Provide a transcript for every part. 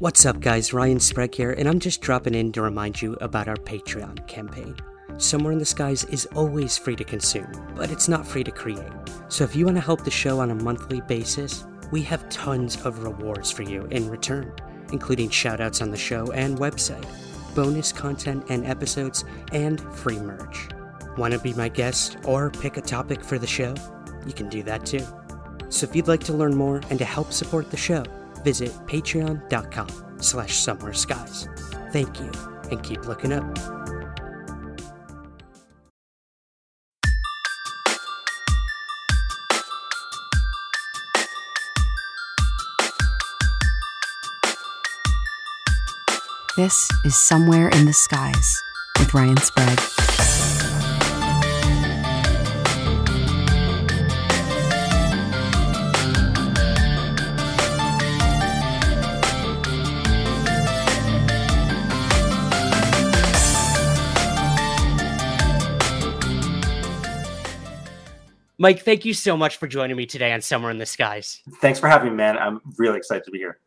What's up, guys? Ryan Sprague here, and I'm just dropping in to remind you about our Patreon campaign. Somewhere in the Skies is always free to consume, but it's not free to create. So if you want to help the show on a monthly basis, we have tons of rewards for you in return, including shoutouts on the show and website, bonus content and episodes, and free merch. Want to be my guest or pick a topic for the show? You can do that too. So if you'd like to learn more and to help support the show, visit patreon.com slash somewhere skies. Thank you, and keep looking up. This is Somewhere in the Skies with Ryan Sprague. Mike, thank you so much for joining me today on Somewhere in the Skies. Thanks for having me, man. I'm really excited to be here.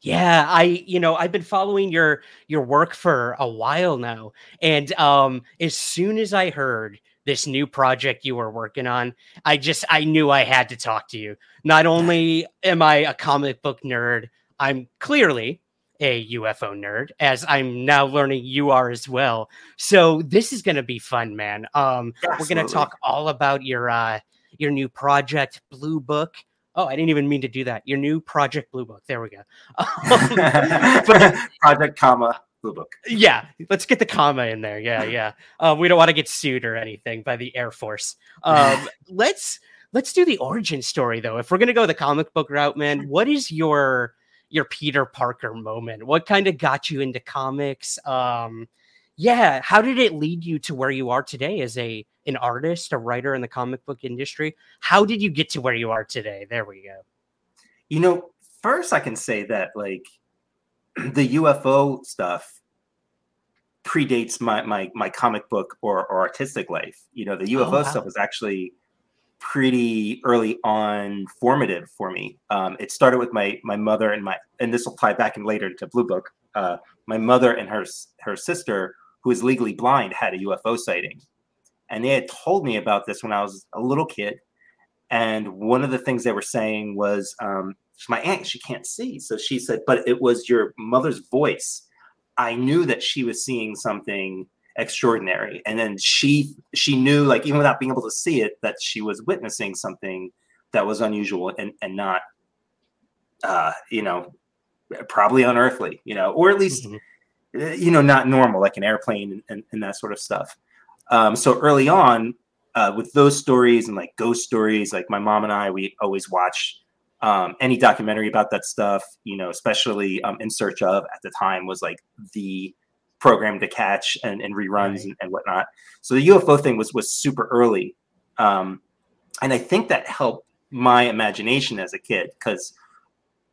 Yeah, I you know, I've been following your your work for a while now. And um as soon as I heard this new project you were working on, I just I knew I had to talk to you. Not only am I a comic book nerd, I'm clearly a UFO nerd, as I'm now learning you are as well. So this is gonna be fun, man. Um we're gonna talk all about your uh your new project, Blue Book. Oh, I didn't even mean to do that. Your new Project Blue Book. There we go. Um, project comma Blue Book. Yeah, let's get the comma in there. Yeah, yeah. Uh, we don't want to get sued or anything by the Air Force. Um, let's let's do the origin story though. If we're gonna go the comic book route, man, what is your your Peter Parker moment? What kind of got you into comics? Um, yeah, how did it lead you to where you are today as a an artist, a writer in the comic book industry? How did you get to where you are today? There we go. You know, first I can say that like the UFO stuff predates my my my comic book or, or artistic life. You know, the UFO oh, wow. stuff was actually pretty early on formative for me. Um, it started with my my mother and my and this will tie back in later into Blue Book. Uh, my mother and her her sister, who is legally blind, had a UFO sighting, and they had told me about this when I was a little kid. And one of the things they were saying was, um, my aunt, she can't see, so she said, but it was your mother's voice. I knew that she was seeing something extraordinary and then she she knew like even without being able to see it that she was witnessing something that was unusual and and not uh you know probably unearthly you know or at least mm-hmm. Uh, you know not normal like an airplane and, and, and that sort of stuff um so early on uh with those stories and like ghost stories like my mom and i we always watch um, any documentary about that stuff, you know, especially um, in search of at the time was like the program to catch and, and reruns right. and, and, whatnot. So the UFO thing was was super early, um, and I think that helped my imagination as a kid because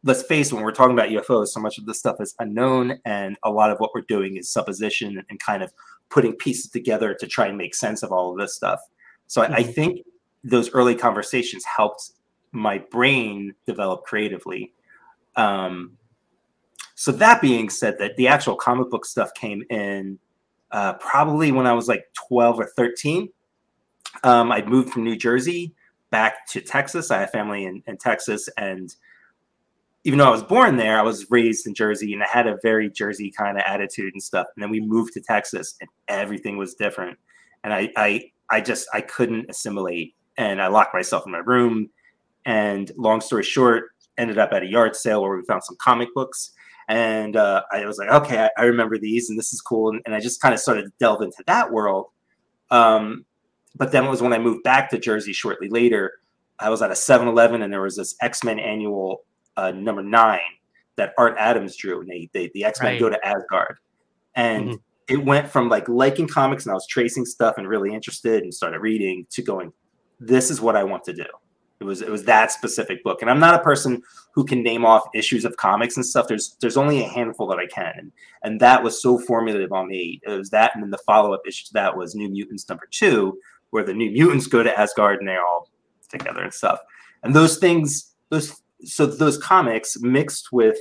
let's face it, when we're talking about UFOs, so much of this stuff is unknown, and a lot of what we're doing is supposition and kind of putting pieces together to try and make sense of all of this stuff. So mm-hmm. I, I mm-hmm. think those early conversations helped my brain develop creatively. Um, so that being said, that the actual comic book stuff came in uh, probably when I was like 12 or 13. Um, I'd moved from New Jersey back to Texas. I have family in, in Texas, and even though I was born there, I was raised in Jersey, and I had a very Jersey kind of attitude and stuff. And then we moved to Texas, and everything was different. And I, I, I just I couldn't assimilate, and I locked myself in my room. And long story short, ended up at a yard sale where we found some comic books and uh, I was like, okay, I, I, remember these, and this is cool, and, and I just kind of started to delve into that world. Um, but then it was when I moved back to Jersey shortly later. I was at a 7-Eleven and there was this X-Men annual uh, number nine that Art Adams drew, and they, they the X-Men Right. go to Asgard. And Mhm. it went from like liking comics and I was tracing stuff and really interested and started reading to going, this is what I want to do. It was it was that specific book. And I'm not a person who can name off issues of comics and stuff. There's there's only a handful that I can. And and that was so formative on me. It was that and then the follow-up issue to that was New Mutants number two, where the New Mutants go to Asgard and they're all together and stuff. And those things, those so those comics mixed with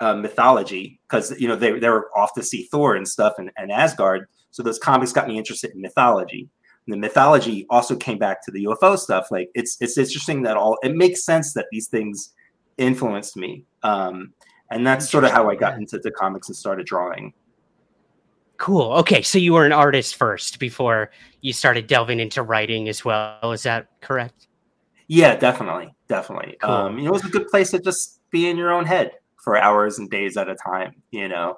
uh, mythology because you know they they were off to see Thor and stuff and, and Asgard. So those comics got me interested in mythology. The mythology also came back to the UFO stuff. Like it's it's interesting that all it makes sense that these things influenced me. Um, and that's sort of how I got into the comics and started drawing. Cool. Okay, so you were an artist first before you started delving into writing as well. Is that correct? Yeah, definitely, definitely. Cool. Um, you know, it's a good place to just be in your own head for hours and days at a time. You know,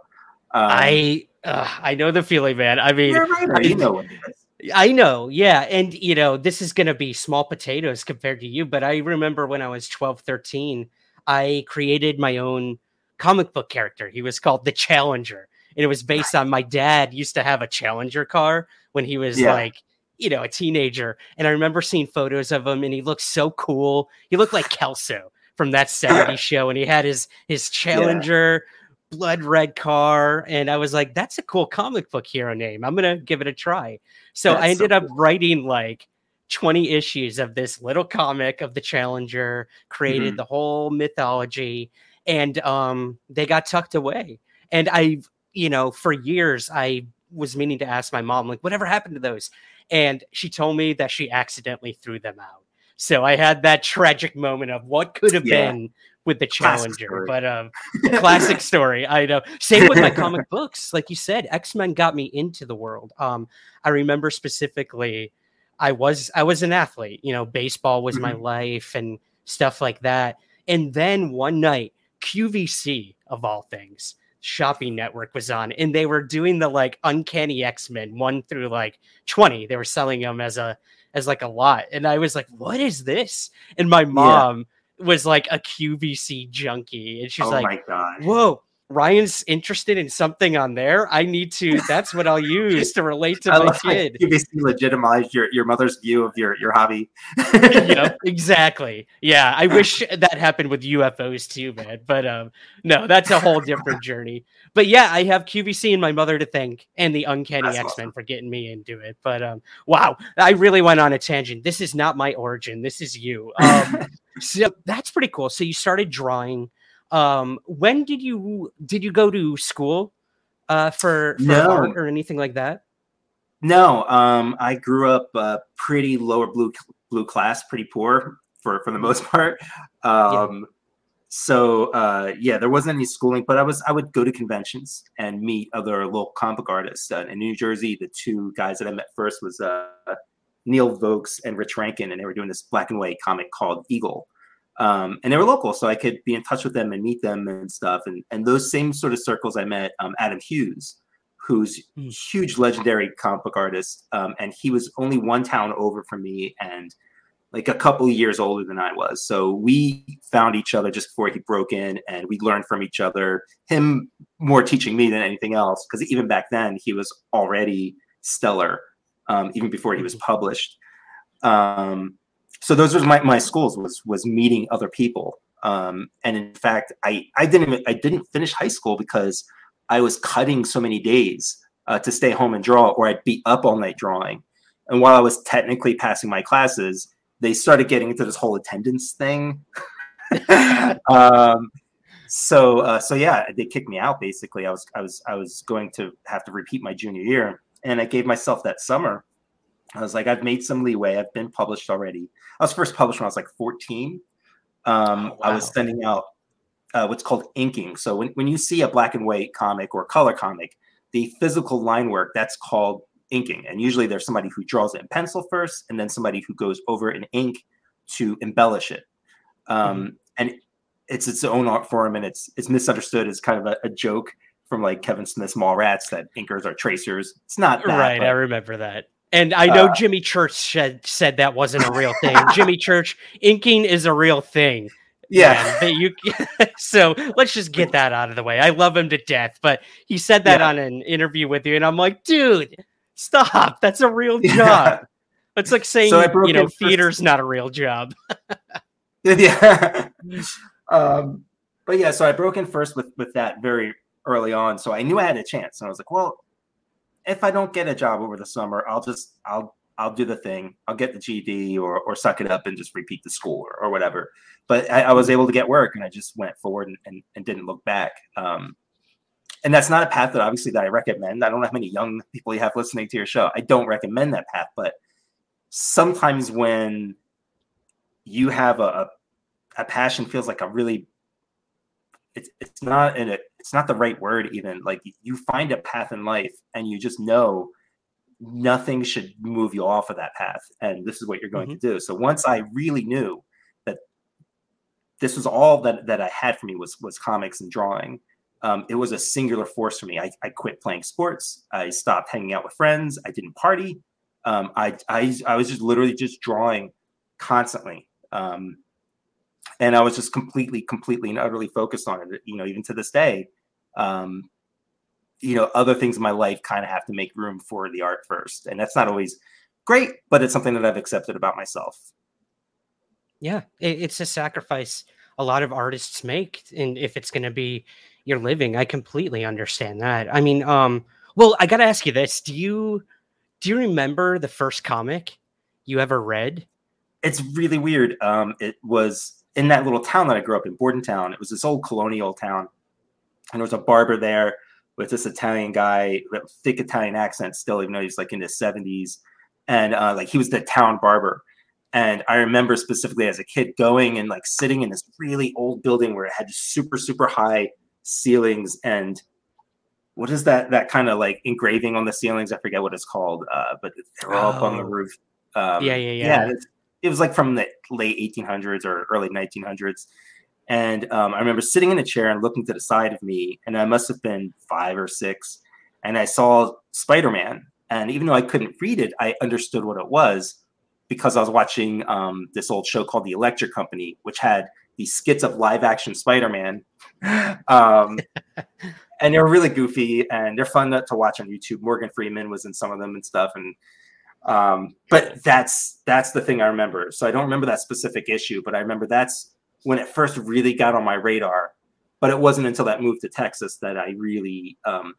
um, I uh, I know the feeling, man. I mean, a you know what it is. I know, yeah. And, you know, this is going to be small potatoes compared to you, but I remember when I was 12, 13, I created my own comic book character. He was called the Challenger. And it was based on my dad used to have a Challenger car when he was Yeah. like, you know, a teenager. And I remember seeing photos of him and he looked so cool. He looked like Kelso from that 70s show. And he had his his Challenger blood red car. And I was like, that's a cool comic book hero name. I'm gonna give it a try. So I That's so ended up cool. writing like 20 issues of this little comic of the Challenger, created Mhm. the whole mythology, and um, they got tucked away. And I, you know, for years I was meaning to ask my mom, like, whatever happened to those? And she told me that she accidentally threw them out. So I had that tragic moment of what could have Yeah. been with the Classic Challenger, story. but um, classic story. I know. Same with my comic books. Like you said, X Men got me into the world. Um, I remember specifically, I was I was an athlete. You know, baseball was my life and stuff like that. And then one night, QVC of all things, shopping network was on, and they were doing the like Uncanny X Men one through like twenty. They were selling them as a as like a lot, and I was like, "What is this?" And my mom was like a QVC junkie, and she's oh like, my god! whoa ryan's interested in something on there? I need to that's what i'll use to relate to I my kid. You basically legitimized your, your mother's view of your, your hobby. yep exactly. Yeah i wish that happened with ufos too man but um no that's a whole different journey. But yeah i have qvc and my mother to thank and the uncanny x-men for getting me into it but um wow i really went on a tangent. This is not my origin. This is you. Um so that's pretty cool so you started drawing um when did you did you go to school uh for, for No. art or anything like that No, um, I grew up uh, pretty lower blue blue class, pretty poor for for the most part. Um, So uh, yeah, there wasn't any schooling, but I was I would go to conventions and meet other local comic artists. Uh, in New Jersey, the two guys that I met first was uh, Neil Vokes and Rich Rankin, and they were doing this black and white comic called Eagle. Um, and they were local, so I could be in touch with them and meet them and stuff. And and those same sort of circles, I met um, Adam Hughes, who's Mm. huge legendary comic book artist, um, and he was only one town over from me and like a couple years older than I was. So we found each other just before he broke in, and we learned from each other. Him more teaching me than anything else, because even back then he was already stellar, um, even before he was published. Um, so those were my, my schools was was meeting other people. Um, and in fact, I I didn't even, I didn't finish high school because I was cutting so many days uh, to stay home and draw, or I'd be up all night drawing. And while I was technically passing my classes, they started getting into this whole attendance thing. um, so uh, so yeah, they kicked me out. Basically, I was I was I was going to have to repeat my junior year, and I gave myself that summer. I was like, I've made some leeway. I've been published already. I was first published when I was like 14. Um, Oh, I was sending out uh, what's called inking. So when, when you see a black and white comic or color comic, the physical line work that's called inking. And usually there's somebody who draws it in pencil first, and then somebody who goes over in ink to embellish it. Um, And it's its own art form, and it's it's misunderstood as kind of a, a joke from like Kevin Smith's Mallrats that inkers are tracers. It's not that, right but- i remember that And I know uh, Jimmy Church said said that wasn't a real thing. Jimmy Church inking is a real thing. Yeah. you, so let's just get that out of the way. I love him to death, but he said that yeah. on an interview with you, and I'm like, dude, stop. That's a real job. Yeah. It's like saying so you know theater's first... not a real job. yeah. um, but yeah, so I broke in first with with that very early on, so I knew I had a chance, and I was like, well, if I don't get a job over the summer, I'll just I'll I'll do the thing. I'll get the GED or or suck it up and just repeat the school or, or whatever. But I, I, was able to get work, and I just went forward and, and, and didn't look back. Um, and that's not a path that obviously that I recommend. I don't know how many young people you have listening to your show. I don't recommend that path, but sometimes when you have a a passion feels like a really it's it's not in it it's not the right word even like you find a path in life and you just know nothing should move you off of that path and this is what you're going mm-hmm. to do. So once i really knew that this was all that that i had for me was was comics and drawing um, it was a singular force for me. I, I quit playing sports. I stopped hanging out with friends. I didn't party. Um, I, I i was just literally just drawing constantly. Um, and I was just completely, completely and utterly focused on it. You know, even to this day, um, you know, other things in my life kind of have to make room for the art first, and that's not always great, but it's something that I've accepted about myself. Yeah, it's a sacrifice a lot of artists make, and if it's going to be your living, I completely understand that. I mean, um, well, I got to ask you this: do you do you remember the first comic you ever read? It's really weird. Um, it was in that little town that I grew up in, Bordentown. It was this old colonial town, and there was a barber there with this Italian guy, thick Italian accent still, even though he's like in his seventies, and uh, like he was the town barber. And I remember specifically as a kid going and like sitting in this really old building where it had super super high ceilings and what is that that kind of like engraving on the ceilings? I forget what it's called, uh, but they're all oh. up on the oh. roof. Um, yeah, yeah, yeah. yeah it was like from the late 1800s or early 1900s. And um, I remember sitting in a chair and looking to the side of me, and I must have been five or six, and I saw Spider Man. And even though I couldn't read it, I understood what it was because I was watching um, this old show called The Electric Company, which had these skits of live action Spider Man. Um, and they're really goofy and they're fun to, to watch on YouTube. Morgan Freeman was in some of them and stuff. And um, but that's that's the thing I remember. So I don't remember that specific issue, but I remember that's when it first really got on my radar. But it wasn't until that move to Texas that I really um,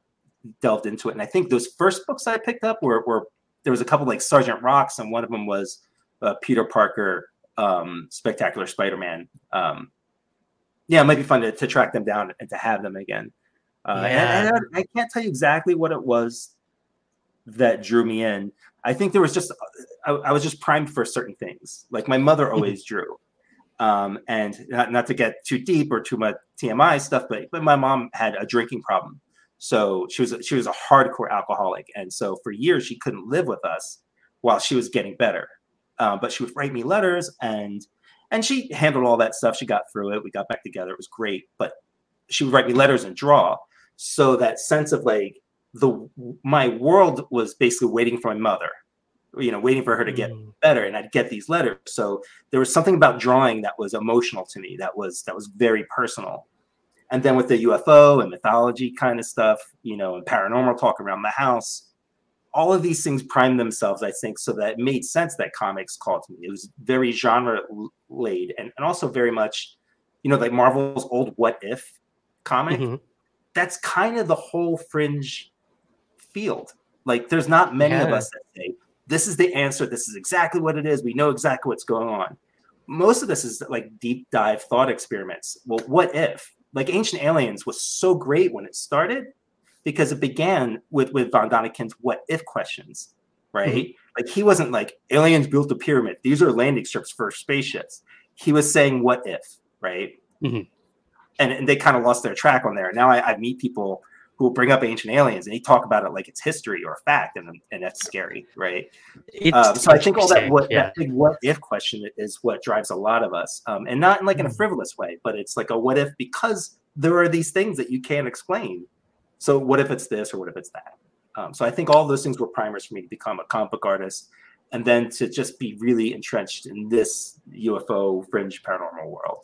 delved into it. And I think those first books I picked up were, were there was a couple like Sergeant Rocks, and one of them was uh, Peter Parker, um, Spectacular Spider-Man. Um, yeah, it might be fun to, to track them down and to have them again. Uh, yeah. and, and I, I, can't tell you exactly what it was that drew me in. I think there was just I, I was just primed for certain things. Like my mother mm-hmm. always drew, um, and not, not to get too deep or too much TMI stuff, but but my mom had a drinking problem, so she was she was a hardcore alcoholic, and so for years she couldn't live with us while she was getting better. Uh, but she would write me letters and and she handled all that stuff. She got through it. We got back together. It was great. But she would write me letters and draw. So that sense of like the my world was basically waiting for my mother you know waiting for her to get mm. better and i'd get these letters so there was something about drawing that was emotional to me that was that was very personal and then with the ufo and mythology kind of stuff you know and paranormal talk around the house all of these things primed themselves i think so that it made sense that comics called to me it was very genre laid and, and also very much you know like marvel's old what if comic mm-hmm. that's kind of the whole fringe field. Like there's not many yeah. of us that say, this is the answer, this is exactly what it is, we know exactly what's going on. Most of this is like deep dive thought experiments. Well, what if? Like Ancient Aliens was so great when it started because it began with with von Daniken's what if questions, right? Mm-hmm. Like he wasn't like aliens built a pyramid. These are landing strips for spaceships. He was saying what if, right? Mm-hmm. And, and, they kind of lost their track on there. Now I, I meet people who will bring up ancient aliens and he talk about it like it's history or a fact, and and that's scary, right? Um, so I think all that what yeah. that big what if question is what drives a lot of us, um, and not in like in a mm. frivolous way, but it's like a what if because there are these things that you can't explain. So what if it's this or what if it's that? Um, so I think all those things were primers for me to become a comic book artist, and then to just be really entrenched in this UFO fringe paranormal world.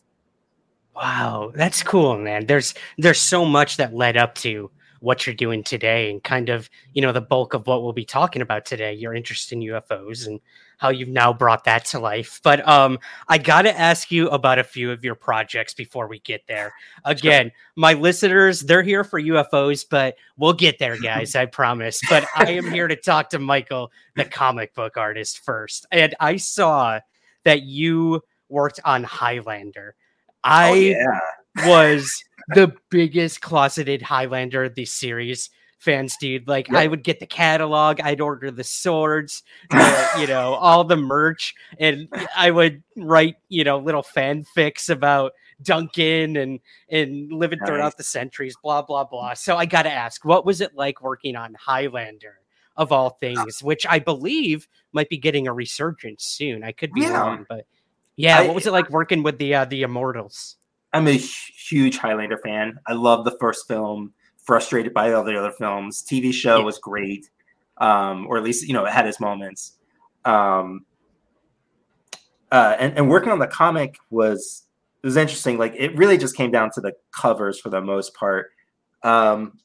Wow, that's cool, man. There's there's so much that led up to what you're doing today and kind of, you know, the bulk of what we'll be talking about today, your interest in UFOs and how you've now brought that to life. But um I got to ask you about a few of your projects before we get there. Again, sure. my listeners, they're here for UFOs, but we'll get there, guys, I promise. But I am here to talk to Michael, the comic book artist first. And I saw that you worked on Highlander. I oh, yeah. was the biggest closeted Highlander this series fans, dude. Like yep. I would get the catalog, I'd order the swords, the, you know, all the merch, and I would write, you know, little fanfics about Duncan and and living nice. throughout the centuries, blah blah blah. So I got to ask, what was it like working on Highlander? Of all things, which I believe might be getting a resurgence soon. I could be yeah. wrong, but yeah, I, what was it like working with the uh, the Immortals? I'm a huge Highlander fan. I love the first film. Frustrated by all the other films. TV show yeah. was great, um, or at least you know it had its moments. Um, uh, and, and working on the comic was was interesting. Like it really just came down to the covers for the most part. Um,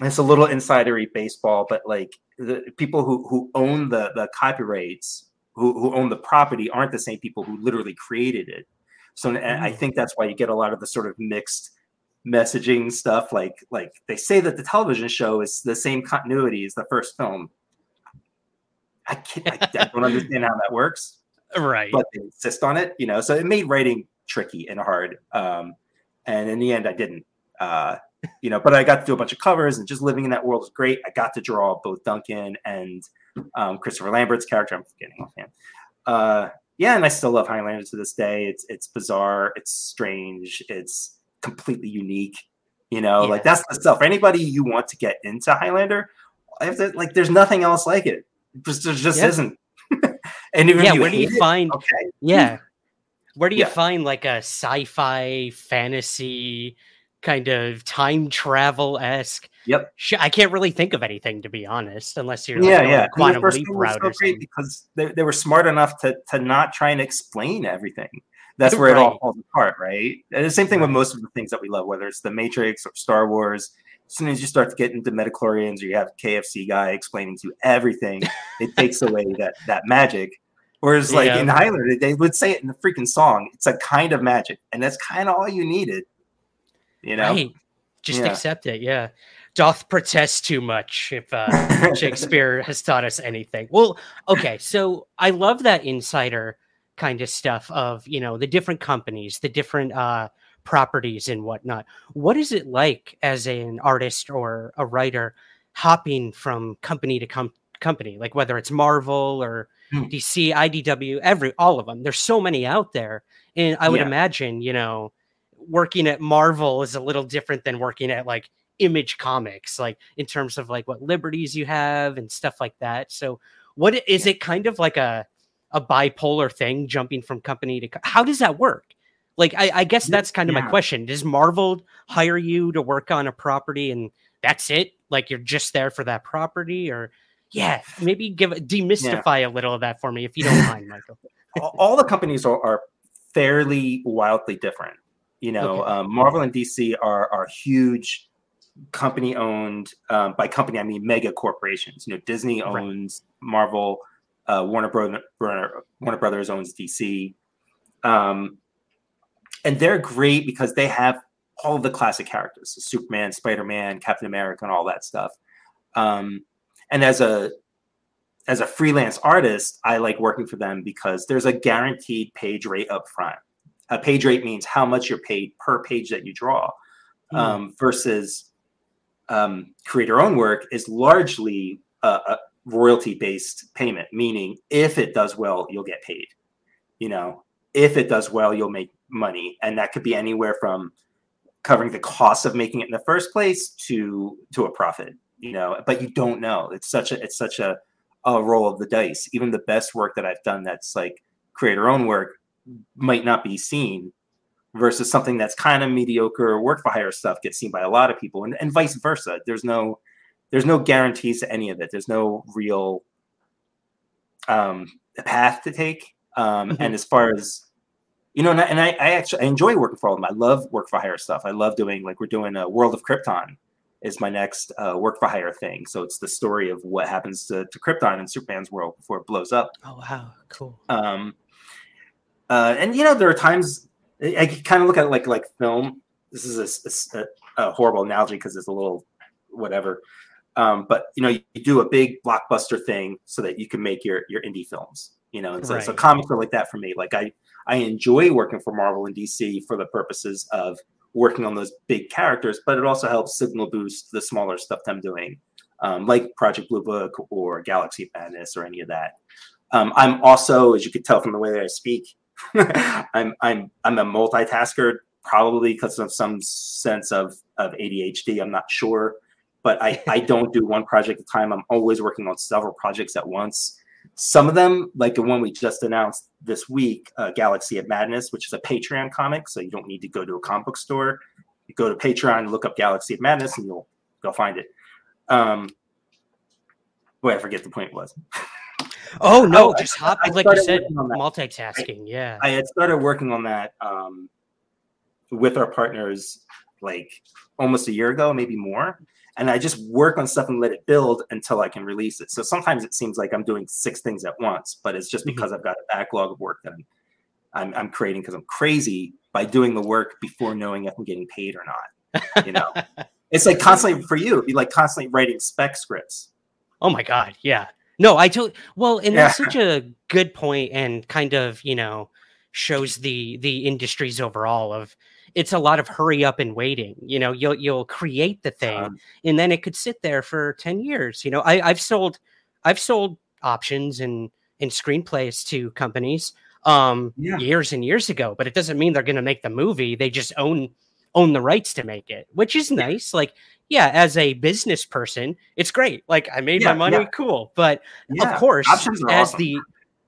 it's a little insidery baseball, but like the people who who own the the copyrights who, who own the property aren't the same people who literally created it. So mm. I think that's why you get a lot of the sort of mixed messaging stuff. Like like they say that the television show is the same continuity as the first film. I can't. I, I don't understand how that works. Right. But they insist on it. You know, so it made writing tricky and hard. Um, and in the end, I didn't. Uh, you know, but I got to do a bunch of covers and just living in that world was great. I got to draw both Duncan and um, Christopher Lambert's character. I'm forgetting offhand. Uh, yeah, and I still love Highlander to this day. It's it's bizarre, it's strange, it's completely unique. You know, yeah. like that's the stuff. For anybody you want to get into Highlander, I have to like. There's nothing else like it. Just there just yeah. isn't. and even yeah, where do you it, find? Okay. Yeah, where do you yeah. find like a sci-fi fantasy? Kind of time travel esque. Yep. I can't really think of anything to be honest, unless you're yeah, like, yeah. quantum leap route so great because they, they were smart enough to to not try and explain everything. That's where right. it all falls apart, right? And the same thing with most of the things that we love, whether it's the Matrix or Star Wars. As soon as you start to get into Midi-chlorians or you have KFC guy explaining to you everything, it takes away that that magic. Whereas, like yeah. in Highlander, they would say it in the freaking song. It's a kind of magic, and that's kind of all you needed you know, right. just yeah. accept it. Yeah, doth protest too much if uh, Shakespeare has taught us anything. Well, okay, so I love that insider kind of stuff of you know the different companies, the different uh, properties and whatnot. What is it like as an artist or a writer hopping from company to com- company, like whether it's Marvel or mm. DC, IDW, every all of them. There's so many out there, and I would yeah. imagine you know working at Marvel is a little different than working at like Image Comics, like in terms of like what liberties you have and stuff like that. So, what is it kind of like a a bipolar thing, jumping from company to co- how does that work? Like, I, I guess that's kind of yeah. my question. Does Marvel hire you to work on a property and that's it? Like you're just there for that property, or yeah, maybe give demystify yeah. a little of that for me if you don't mind, Michael. All the companies are, are fairly wildly different. You know, okay. um, Marvel and DC are are huge company owned. Um, by company, I mean mega corporations. You know, Disney owns right. Marvel. Uh, Warner Brother Warner Brothers owns DC, um, and they're great because they have all of the classic characters: Superman, Spider Man, Captain America, and all that stuff. Um, and as a as a freelance artist, I like working for them because there's a guaranteed page rate up front a page rate means how much you're paid per page that you draw mm. um, versus um, creator own work is largely a, a royalty based payment meaning if it does well you'll get paid. You know if it does well you'll make money and that could be anywhere from covering the cost of making it in the first place to to a profit you know but you don't know. It's such a it's such a a roll of the dice. Even the best work that i've done that's like creator own work might not be seen versus something that's kind of mediocre or work for hire stuff gets seen by a lot of people and, and vice versa there's no there's no guarantees to any of it. There's no real um, path to take. Um, mm-hmm. And as far as you know, and I, and I, I, actually I enjoy working for all of them. I love work for hire stuff. I love doing like we're doing a World of Krypton is my next uh, work for hire thing. So it's the story of what happens to, to Krypton in Superman's world before it blows up. Oh wow, cool. Um, uh, and you know there are times I, I kind of look at it like like film. This is a, a, a horrible analogy because it's a little whatever. Um, but you know you, you do a big blockbuster thing so that you can make your your indie films. You know, so, right. so comics are like that for me. Like I I enjoy working for Marvel and DC for the purposes of working on those big characters, but it also helps signal boost the smaller stuff I'm doing, um, like Project Blue Book or Galaxy Madness or any of that. Um, I'm also, as you could tell from the way that I speak, I'm I'm I'm a multitasker, probably because of some sense of of ADHD. I'm not sure, but I I don't do one project at a time. I'm always working on several projects at once. Some of them, like the one we just announced this week, uh, Galaxy of Madness, which is a Patreon comic, so you don't need to go to a comic book store. You go to Patreon, look up Galaxy of Madness, and you'll go find it. Um, boy, I forget the point was. Oh no, oh, just hop like you said, multitasking. I, yeah, I had started working on that um, with our partners like almost a year ago, maybe more and I just work on stuff and let it build until I can release it. So sometimes it seems like I'm doing six things at once, but it's just mm-hmm. because mm-hmm. I've got a backlog of work that I'm I'm, I'm creating because I'm crazy by doing the work before knowing if I'm getting paid or not. You know, it's like constantly for you, it'd be like constantly writing spec scripts. Oh my god, yeah. No, I told well, and yeah. that's such a good point and kind of, you know, shows the the industries overall of it's a lot of hurry up and waiting. You know, you'll you'll create the thing um, and then it could sit there for 10 years. You know, I, I've sold I've sold options and and screenplays to companies um yeah. years and years ago, but it doesn't mean they're gonna make the movie. They just own own the rights to make it, which is nice. Like, yeah, as a business person, it's great. Like I made yeah, my money, yeah. cool. But of course, as awesome. the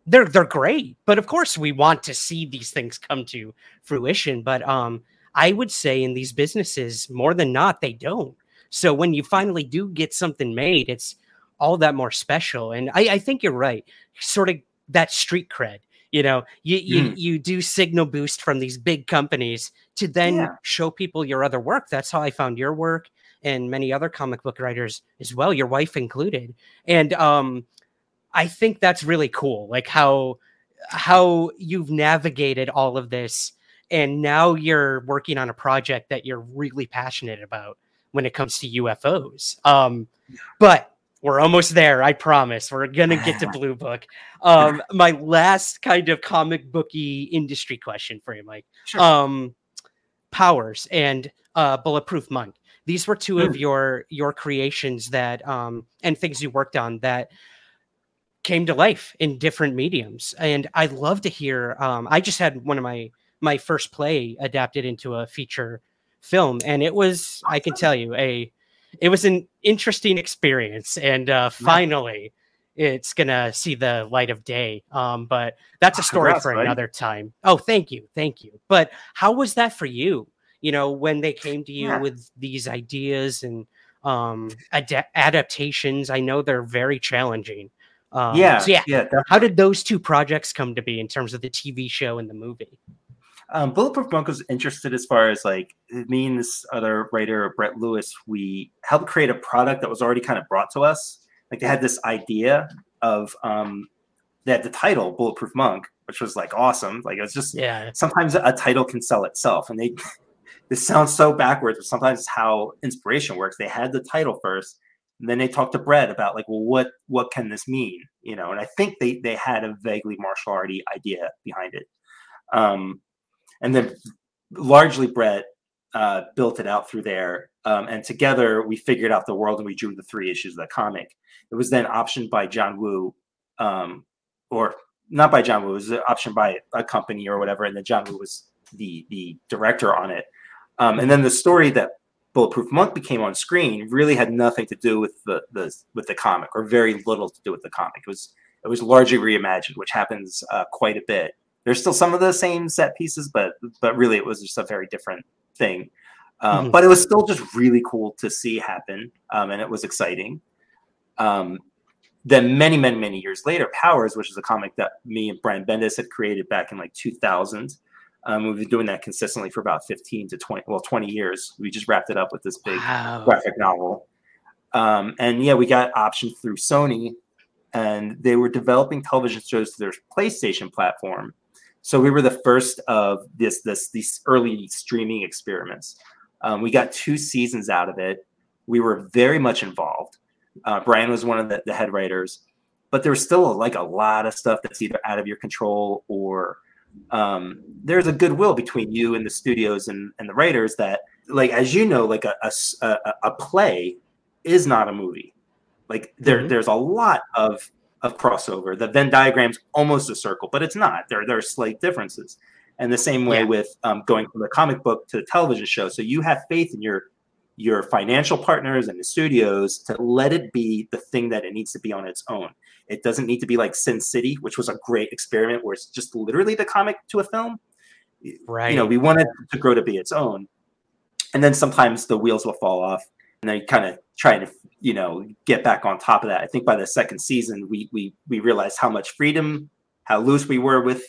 they're they're great. But of course, we want to see these things come to fruition. But um, I would say in these businesses, more than not, they don't. So when you finally do get something made, it's all that more special. And I, I think you're right. Sort of that street cred. You know, you you, mm. you do signal boost from these big companies to then yeah. show people your other work. That's how I found your work and many other comic book writers as well, your wife included. And um, I think that's really cool. Like how how you've navigated all of this and now you're working on a project that you're really passionate about when it comes to UFOs. Um, but we're almost there. I promise. We're gonna get to Blue Book. Um, my last kind of comic booky industry question for you, Mike. Sure. Um, Powers and uh, Bulletproof Monk. These were two mm. of hmm. your your creations that um, and things you worked on that came to life in different mediums. And I'd love to hear. Um, I just had one of my my first play adapted into a feature film and it was i can tell you a it was an interesting experience and uh finally it's gonna see the light of day um but that's a story Congrats, for buddy. another time oh thank you thank you but how was that for you you know when they came to you yeah. with these ideas and um ad- adaptations i know they're very challenging um, yeah so yeah, yeah how did those two projects come to be in terms of the tv show and the movie um, Bulletproof Monk was interested as far as like me and this other writer, Brett Lewis, we helped create a product that was already kind of brought to us. Like they had this idea of um, they had the title Bulletproof Monk, which was like awesome. Like it was just yeah. Sometimes a title can sell itself, and they this sounds so backwards, but sometimes it's how inspiration works. They had the title first, and then they talked to Brett about like, well, what what can this mean? You know, and I think they they had a vaguely martial arty idea behind it. Um, and then largely Brett uh, built it out through there. Um, and together we figured out the world and we drew the three issues of the comic. It was then optioned by John Woo, um, or not by John Woo, it was optioned by a company or whatever. And then John Woo was the the director on it. Um, and then the story that Bulletproof Monk became on screen really had nothing to do with the, the with the comic, or very little to do with the comic. It was it was largely reimagined, which happens uh, quite a bit there's still some of the same set pieces, but but really it was just a very different thing. Um, mm-hmm. But it was still just really cool to see happen, um, and it was exciting. Um, then many, many, many years later, Powers, which is a comic that me and Brian Bendis had created back in like 2000. Um, we've been doing that consistently for about 15 to 20, well, 20 years. We just wrapped it up with this big wow. graphic novel. Um, and yeah, we got options through Sony, and they were developing television shows to their PlayStation platform. So we were the first of this, this, these early streaming experiments. Um, we got two seasons out of it. We were very much involved. Uh, Brian was one of the, the, head writers, but there was still like a lot of stuff that's either out of your control or um, there's a goodwill between you and the studios and, and the writers that, like, as you know, like a, a, a play is not a movie. Like there, mm-hmm. there's a lot of of crossover. The Venn diagram's almost a circle, but it's not. There, there are slight differences. And the same way yeah. with um, going from the comic book to the television show. So you have faith in your your financial partners and the studios to let it be the thing that it needs to be on its own. It doesn't need to be like Sin City, which was a great experiment where it's just literally the comic to a film. Right. You know, we wanted to grow to be its own. And then sometimes the wheels will fall off and then kind of try to, you know, get back on top of that. I think by the second season, we we we realized how much freedom, how loose we were with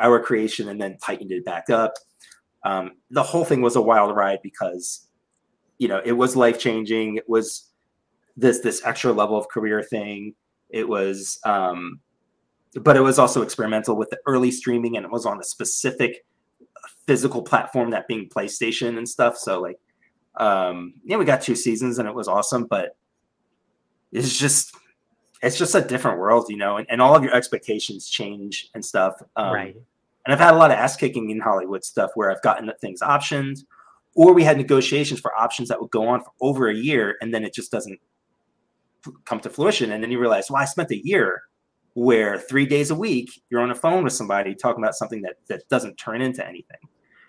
our creation, and then tightened it back up. Um, the whole thing was a wild ride because you know, it was life changing. It was this this extra level of career thing. It was, um, but it was also experimental with the early streaming, and it was on a specific physical platform, that being PlayStation and stuff. So like, um, yeah, we got two seasons, and it was awesome. But it's just it's just a different world, you know, and, and all of your expectations change and stuff. Um, right. And I've had a lot of ass kicking in Hollywood stuff where I've gotten things optioned or we had negotiations for options that would go on for over a year and then it just doesn't come to fruition and then you realize well i spent a year where three days a week you're on a phone with somebody talking about something that that doesn't turn into anything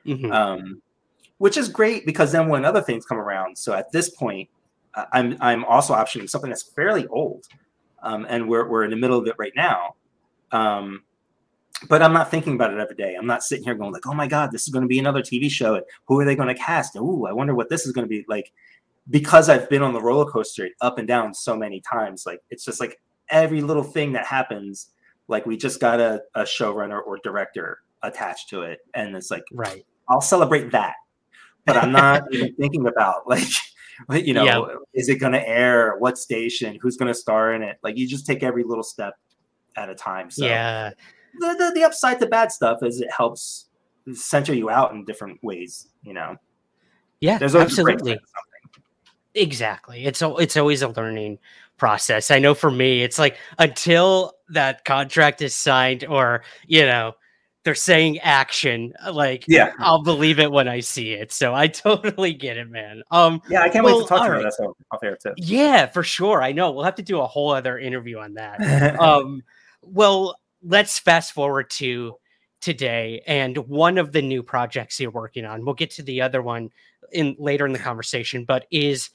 mm-hmm. um, which is great because then when other things come around so at this point uh, i'm i'm also optioning something that's fairly old um, and we're, we're in the middle of it right now um, but I'm not thinking about it every day. I'm not sitting here going like, "Oh my god, this is going to be another TV show. And who are they going to cast? Ooh, I wonder what this is going to be like." Because I've been on the roller coaster up and down so many times, like it's just like every little thing that happens, like we just got a, a showrunner or director attached to it, and it's like, right, I'll celebrate that, but I'm not even thinking about like, you know, yeah. is it going to air? What station? Who's going to star in it? Like you just take every little step at a time. So yeah, the, the, the upside to bad stuff is it helps center you out in different ways, you know. Yeah, There's absolutely. Exactly. It's it's always a learning process. I know for me, it's like until that contract is signed or, you know, they're saying action, like yeah, I'll believe it when I see it. So I totally get it, man. Um Yeah, I can't well, wait to talk to right. you about off air too. Yeah, for sure. I know. We'll have to do a whole other interview on that. um well, let's fast forward to today and one of the new projects you're working on. We'll get to the other one in later in the conversation, but is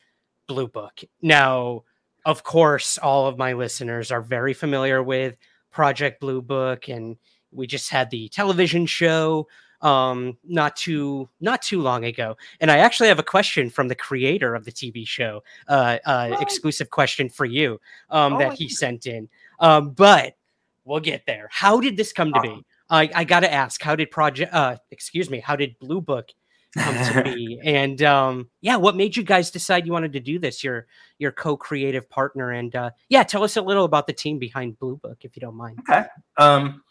Blue Book. Now, of course, all of my listeners are very familiar with Project Blue Book, and we just had the television show um not too not too long ago and i actually have a question from the creator of the tv show uh uh exclusive question for you um oh, that he sent in um but we'll get there. How did this come to be? I, I got to ask, how did project, uh, excuse me, how did Blue Book come to be? And um, yeah, what made you guys decide you wanted to do this? Your your co-creative partner, and uh, yeah, tell us a little about the team behind Blue Book, if you don't mind. Okay. Um,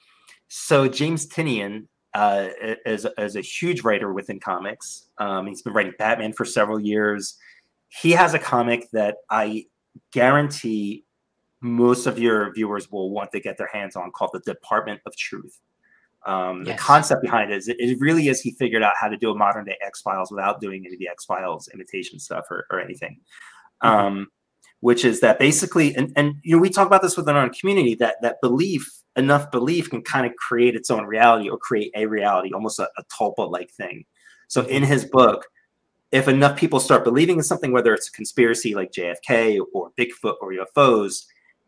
so James Tynion uh, is is a huge writer within comics. Um, he's been writing Batman for several years. He has a comic that I guarantee most of your viewers will want to get their hands on called the Department of Truth. Um, yes. The concept behind it is it, really is he figured out how to do a modern day X Files without doing any of the X Files imitation stuff or, or anything. Mm-hmm. Um, which is that basically, and, and you know, we talk about this within our community that that belief, enough belief, can kind of create its own reality or create a reality, almost a, a tulpa like thing. So in his book, if enough people start believing in something, whether it's a conspiracy like JFK or Bigfoot or UFOs,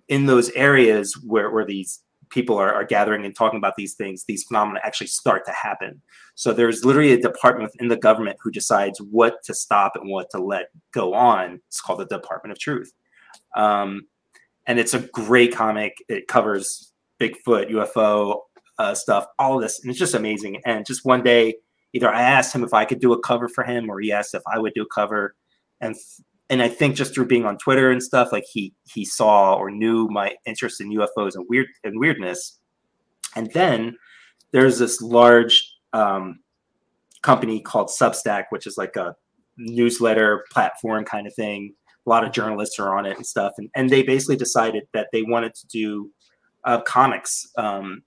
in those areas where, where these people are, are gathering and talking about these things, these phenomena actually start to happen. So there's literally a department within the government who decides what to stop and what to let go on. It's called the Department of Truth. Um, and it's a great comic. It covers Bigfoot, UFO uh, stuff, all this, and it's just amazing. And just one day, either I asked him if I could do a cover for him, or he asked if I would do a cover, and and I think just through being on Twitter and stuff, like he he saw or knew my interest in UFOs and weird and weirdness. And then there's this large um, company called Substack, which is like a newsletter platform kind of thing. A lot of journalists are on it and stuff, and and they basically decided that they wanted to do uh, comics um,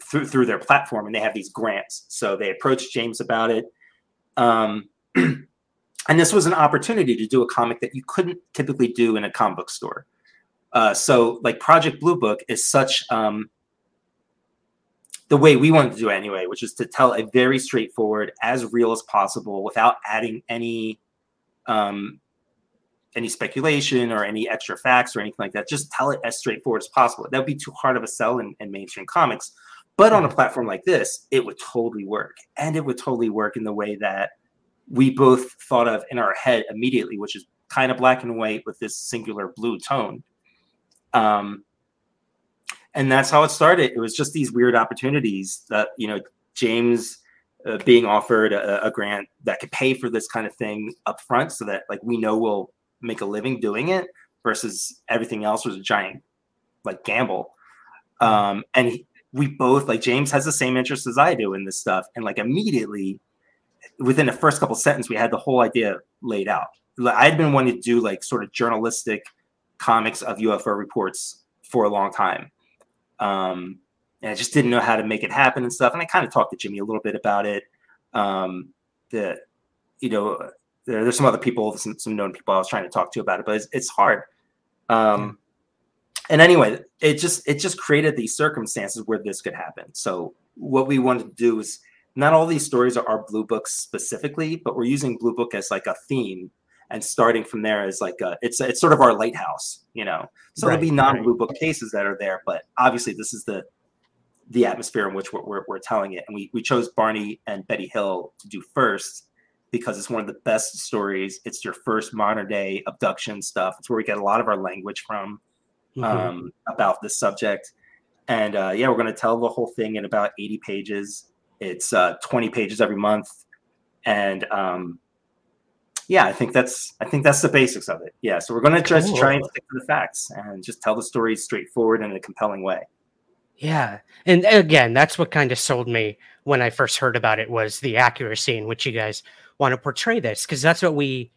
through through their platform, and they have these grants. So they approached James about it. Um, and this was an opportunity to do a comic that you couldn't typically do in a comic book store. Uh, so, like Project Blue Book is such um, the way we wanted to do it anyway, which is to tell a very straightforward, as real as possible, without adding any um, any speculation or any extra facts or anything like that. Just tell it as straightforward as possible. That would be too hard of a sell in, in mainstream comics. But on a platform like this, it would totally work, and it would totally work in the way that we both thought of in our head immediately, which is kind of black and white with this singular blue tone. Um, and that's how it started. It was just these weird opportunities that you know James uh, being offered a, a, grant that could pay for this kind of thing up front, so that like we know we'll make a living doing it, versus everything else was a giant like gamble. Um, and he, we both like James has the same interest as I do in this stuff, and like immediately within the first couple sentences, we had the whole idea laid out. I had been wanting to do like sort of journalistic comics of UFO reports for a long time. Um, and I just didn't know how to make it happen and stuff. And I kind of talked to Jimmy a little bit about it. Um, that, you know, there, there's some other people, some, some known people I was trying to talk to about it, but it's, it's hard. Um, and anyway, it just, it just created these circumstances where this could happen. So what we wanted to do is not all these stories are, are blue books specifically, but we're using blue book as like a theme and starting from there is like a, it's it's sort of our lighthouse, you know. So right, there'll be non-blue right. book cases that are there, but obviously this is the the atmosphere in which we're, we're, we're, telling it. And we, we chose Barney and Betty Hill to do first because it's one of the best stories. It's your first modern day abduction stuff. It's where we get a lot of our language from mm-hmm. um, about this subject. And uh, yeah, we're going to tell the whole thing in about 80 pages. It's uh, 20 pages every month, and um, yeah, I think that's I think that's the basics of it. Yeah, so we're going to just cool. try and stick to the facts and just tell the story straightforward in a compelling way. Yeah, and again, that's what kind of sold me when I first heard about it was the accuracy in which you guys want to portray this because that's what we,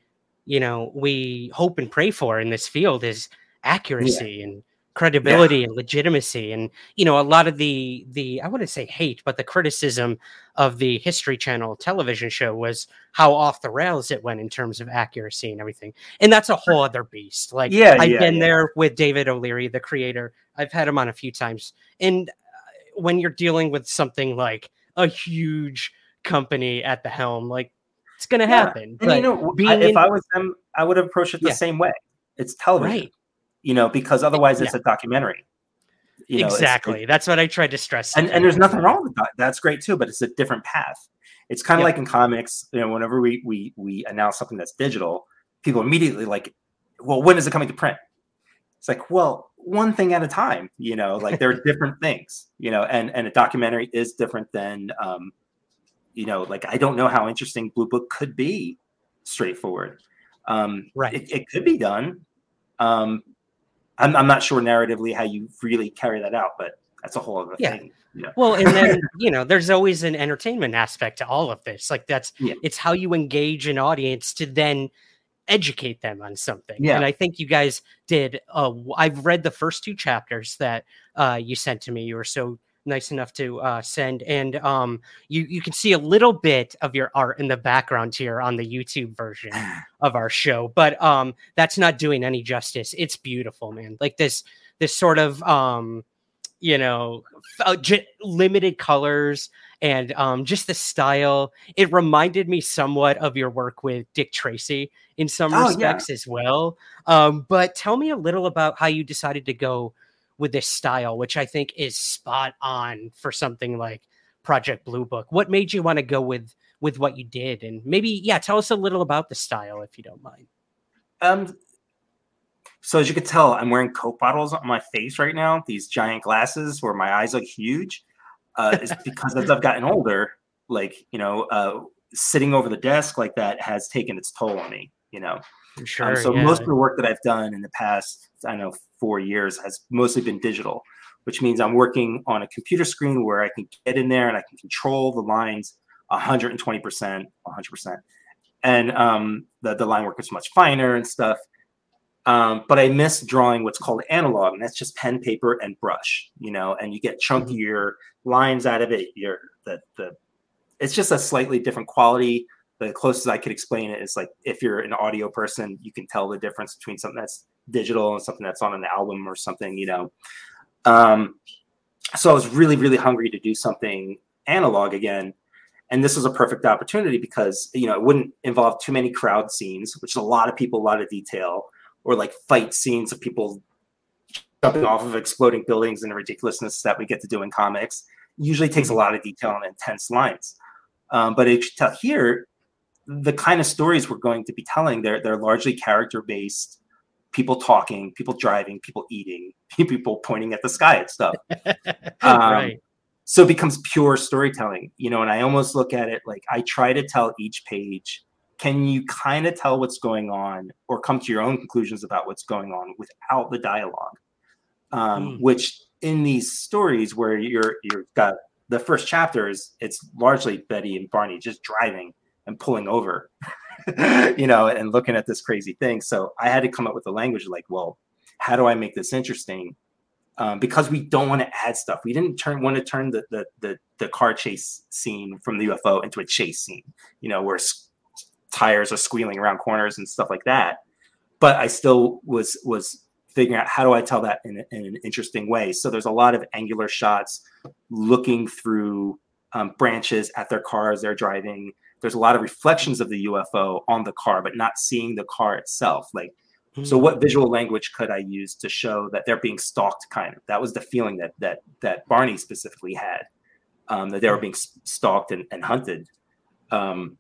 you know, we hope and pray for in this field is accuracy yeah. and credibility yeah. and legitimacy and you know a lot of the the i wouldn't say hate but the criticism of the history channel television show was how off the rails it went in terms of accuracy and everything. And that's a whole other beast. Like yeah i've yeah, been yeah. there with david o'leary the creator. I've had him on a few times. And uh, when you're dealing with something like a huge company at the helm like it's gonna happen. And, you know I, if in, i was them i would have approached it the same way. It's television. Right you know, because otherwise it's yeah. a documentary. You know, exactly. That's what I tried to stress. And, and there's nothing wrong with that. That's great too, but it's a different path. It's kind of yep. like in comics, you know, whenever we we we announce something that's digital, people immediately like, well, when is it coming to print? It's like, well, one thing at a time, you know, like there are different things, you know, and and a documentary is different than um, you know, like I don't know how interesting Blue Book could be straightforward. Um, right. It, it could be done. Um, I'm, I'm not sure narratively how you really carry that out, but that's a whole other yeah. thing. Yeah. Well, and then you know, there's always an entertainment aspect to all of this. Like that's yeah. it's how you engage an audience to then educate them on something. Yeah. And I think you guys did. Uh, I've read the first two chapters that uh, you sent to me. You were so nice enough to uh, send, and um, you you can see a little bit of your art in the background here on the YouTube version of our show, but um, that's not doing any justice. It's beautiful, man. Like this this sort of um, you know uh, j- limited colors and um, just the style. It reminded me somewhat of your work with Dick Tracy in some oh, respects yeah. as well. Um, but tell me a little about how you decided to go with this style, which I think is spot on for something like Project Blue Book. What made you want to go with with what you did, and maybe yeah, tell us a little about the style if you don't mind. Um, so as you can tell, I'm wearing Coke bottles on my face right now. These giant glasses where my eyes look huge. Uh, is because as I've gotten older, like you know, uh, sitting over the desk like that has taken its toll on me. You know, sure. Um, so yeah. most of the work that I've done in the past, I know, four years has mostly been digital, which means I'm working on a computer screen where I can get in there and I can control the lines 120 percent, 100 percent, and um, the the line work is much finer and stuff. Um, but I miss drawing what's called analog, and that's just pen, paper, and brush. You know, and you get mm-hmm. chunkier lines out of it. You're the the it's just a slightly different quality. The closest I could explain it is like if you're an audio person, you can tell the difference between something that's digital and something that's on an album or something. You know, um, so I was really really hungry to do something analog again and this was a perfect opportunity because you know it wouldn't involve too many crowd scenes which is a lot of people a lot of detail or like fight scenes of people jumping off of exploding buildings and the ridiculousness that we get to do in comics. Usually takes a lot of detail and intense lines. Um, but it here, the kind of stories we're going to be telling, they're they're largely character based, people talking, people driving, people eating, people pointing at the sky and stuff. um, right. So it becomes pure storytelling, you know. And I almost look at it like I try to tell each page can you kind of tell what's going on or come to your own conclusions about what's going on without the dialogue um, mm. which in these stories where you're you've got the first chapters it's largely betty and barney just driving and pulling over you know and looking at this crazy thing so i had to come up with a language like well how do i make this interesting um, because we don't want to add stuff. We didn't turn want to turn the, the the the car chase scene from the UFO into a chase scene. You know, where tires are squealing around corners and stuff like that. But I still was was figuring out how do I tell that in, in an interesting way. So there's a lot of angular shots looking through um, branches at their cars they're driving. There's a lot of reflections of the UFO on the car, but not seeing the car itself. Like, mm-hmm. so what visual language could I use to show that they're being stalked? Kind of that was the feeling that that that Barney specifically had, um, that they were hmm. being stalked and, and hunted. Um,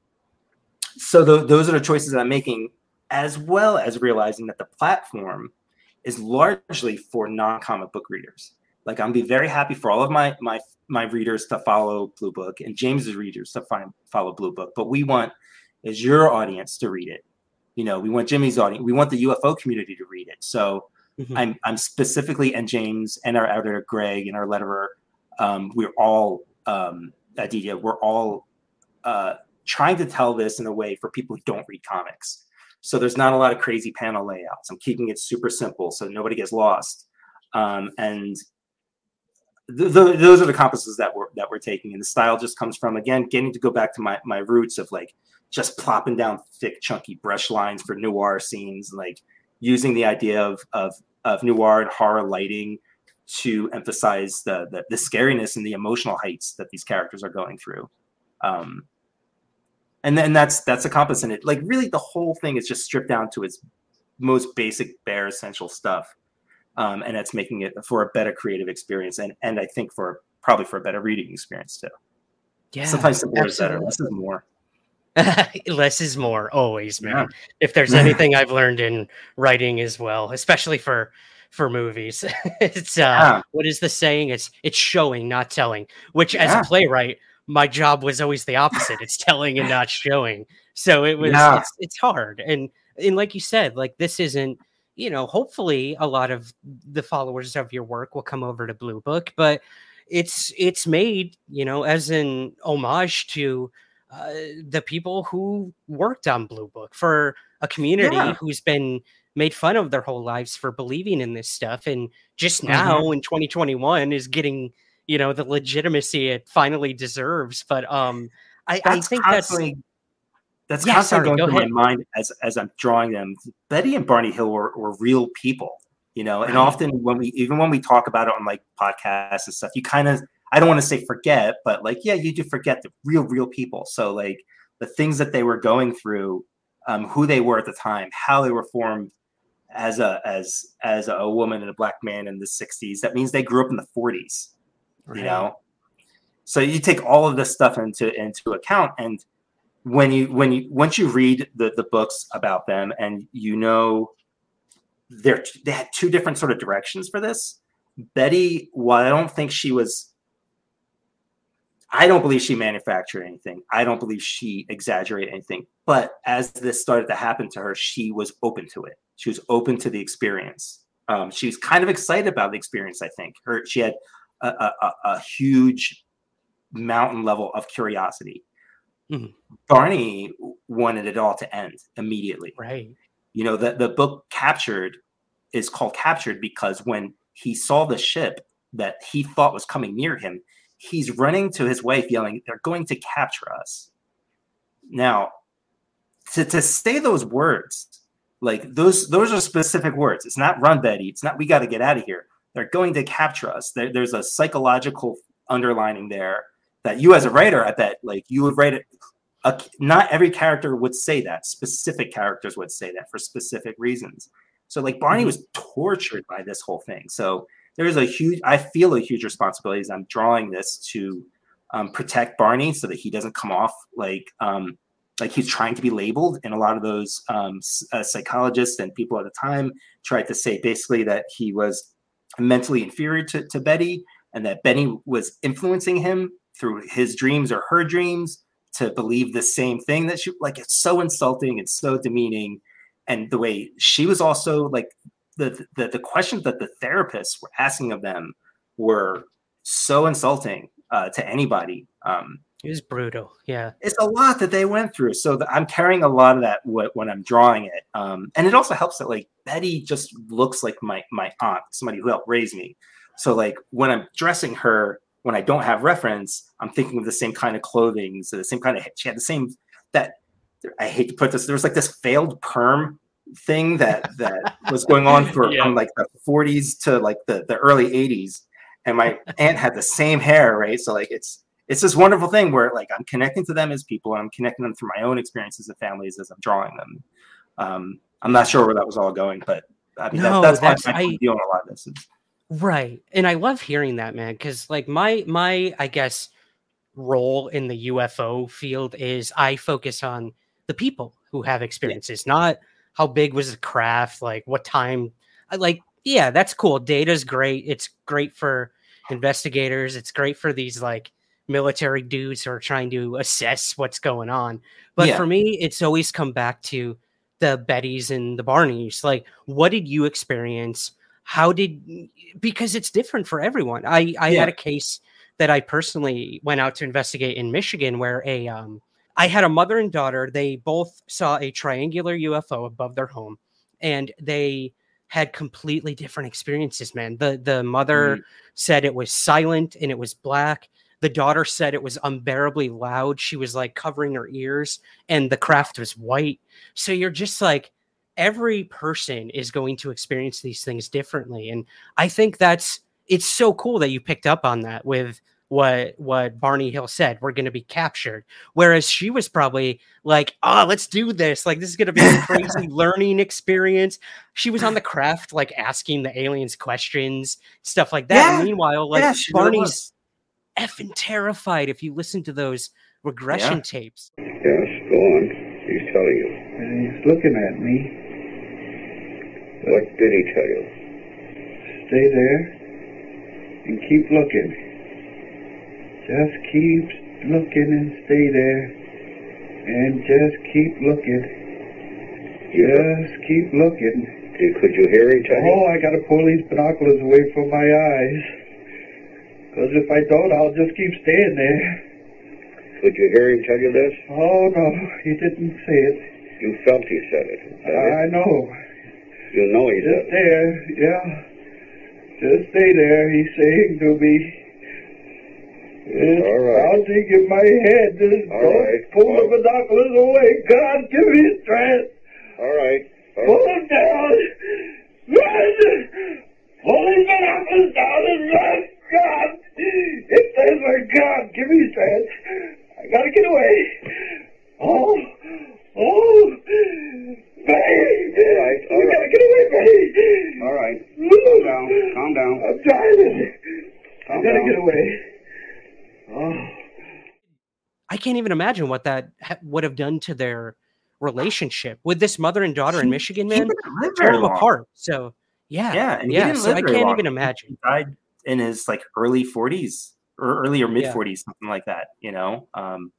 so the, those are the choices that I'm making, as well as realizing that the platform is largely for non-comic book readers. Like I'm be very happy for all of my my my readers to follow Blue Book and James's readers to find follow Blue Book, but we want is your audience to read it. You know, we want Jimmy's audience. We want the UFO community to read it. So mm-hmm. I'm I'm specifically and James and our editor Greg and our letterer, um, we're all um, we're all uh, trying to tell this in a way for people who don't read comics. So there's not a lot of crazy panel layouts. I'm keeping it super simple so nobody gets lost. Um, and th- th- those are the compasses that we're that we're taking. And the style just comes from again getting to go back to my my roots of like just plopping down thick, chunky brush lines for noir scenes, and like using the idea of of of noir and horror lighting to emphasize the, the, the scariness and the emotional heights that these characters are going through. Um, and then that's that's a compass in it. Like really, the whole thing is just stripped down to its most basic, bare, essential stuff, um, and that's making it for a better creative experience, and and I think for probably for a better reading experience too. Yeah, sometimes simpler is better. Less is more. less is more always man yeah. if there's anything i've learned in writing as well especially for for movies it's uh yeah. what is the saying it's it's showing not telling which yeah. as a playwright my job was always the opposite. It's telling and not showing. So it was it's, it's hard. And and like you said, like this isn't, you know, hopefully a lot of the followers of your work will come over to Blue Book, but it's it's made, you know, as an homage to uh, the people who worked on Blue Book for a community yeah. who's been made fun of their whole lives for believing in this stuff and just now mm-hmm. in 2021 is getting you know the legitimacy it finally deserves. But um, I, I think that's that's yeah, constantly sorry, going go through my mind as as I'm drawing them. Betty and Barney Hill were, were real people, you know, and often when we even when we talk about it on like podcasts and stuff, you kind of I don't want to say forget, but like yeah, you do forget the real real people. So like the things that they were going through, um, who they were at the time, how they were formed, as a as as a woman and a black man in the 60s that means they grew up in the 40s right. you know so you take all of this stuff into into account and when you when you once you read the the books about them and you know they're they had two different sort of directions for this betty while i don't think she was I don't believe she manufactured anything. I don't believe she exaggerated anything. But as this started to happen to her, she was open to it. She was open to the experience. Um, she was kind of excited about the experience. I think her she had a, a, a huge mountain level of curiosity. Mm-hmm. Barney wanted it all to end immediately. Right. You know the the book captured is called captured because when he saw the ship that he thought was coming near him, he's running to his wife yelling, "They're going to capture us." Now, to to say those words like those those are specific words. It's not run Betty. It's not we got to get out of here. They're going to capture us. There, there's a psychological underlining there that you as a writer, I bet like you would write it. A, not every character would say that. Specific characters would say that for specific reasons. So like Barney mm-hmm. was tortured by this whole thing. So there's a huge. I feel a huge responsibility as I'm drawing this to um, protect Barney so that he doesn't come off like um, like he's trying to be labeled and a lot of those um, uh, psychologists and people at the time tried to say basically that he was mentally inferior to, to betty and that betty was influencing him through his dreams or her dreams to believe the same thing that she like it's so insulting it's so demeaning and the way she was also like the the, the questions that the therapists were asking of them were so insulting uh, to anybody um, it was brutal. Yeah. It's a lot that they went through. So the, I'm carrying a lot of that w- when I'm drawing it. Um, and it also helps that like Betty just looks like my my aunt, somebody who helped raise me. So like when I'm dressing her, when I don't have reference, I'm thinking of the same kind of clothing, so the same kind of she had the same that I hate to put this. There was like this failed perm thing that that was going on for yeah. from like the 40s to like the the early 80s, and my aunt had the same hair, right? So like it's it's this wonderful thing where like I'm connecting to them as people and I'm connecting them through my own experiences of families as I'm drawing them. Um, I'm not sure where that was all going, but I mean no, that, that's, that's why I'm doing a lot of this. Right, and I love hearing that, man, because like my my I guess role in the UFO field is I focus on the people who have experiences, yeah. not how big was the craft, like what time. Like, yeah, that's cool. Data's great. It's great for investigators. It's great for these like military dudes who are trying to assess what's going on. But yeah. for me, it's always come back to the Bettys and the Barneys. Like, what did you experience? How did because it's different for everyone. I I yeah. had a case that I personally went out to investigate in Michigan where a um I had a mother and daughter. They both saw a triangular UFO above their home, and they had completely different experiences. Man, the the mother mm. said it was silent and it was black. The daughter said it was unbearably loud. She was like covering her ears, and the craft was white. So you're just like, every person is going to experience these things differently. And I think that's it's so cool that you picked up on that with what what Barney Hill said. We're going to be captured. Whereas she was probably like, "Oh, let's do this. Like this is going to be a crazy learning experience." She was on the craft like asking the aliens questions, stuff like that. Yeah. meanwhile, like yeah, Barney's effing terrified if you listen to those regression yeah. tapes. Yes, go on. He's telling you. And he's looking at me. What did he tell you? Stay there and keep looking. Just keep looking and stay there. And just keep looking. Just keep looking. Could you hear him tell Oh, I got to pull these binoculars away from my eyes. Because if I don't, I'll just keep staying there. Could you hear him tell you this? Oh, no, he didn't say it. You felt he said it. I it? know. You know he just there, yeah. Just stay there, he's saying to me. All right. bouncing in my head. Just all don't right. pull well, the binoculars away. God, give me strength. All right. All pull right. them down. Run! Pull these binoculars down and run! God! It says my God, give me strength. I gotta get away. Oh, Oh, Buddy! All right, all you right. gotta get away, Buddy! All right. Calm down, calm down. I'm dying. Calm I gotta down. get away. Oh. I can't even imagine what that ha- would have done to their relationship with this mother and daughter in Michigan, man. Tear them apart. So yeah, yeah, And yeah. So I can't long. even imagine. He died in his like early 40s or early or mid 40s, yeah. something like that. You know. Um,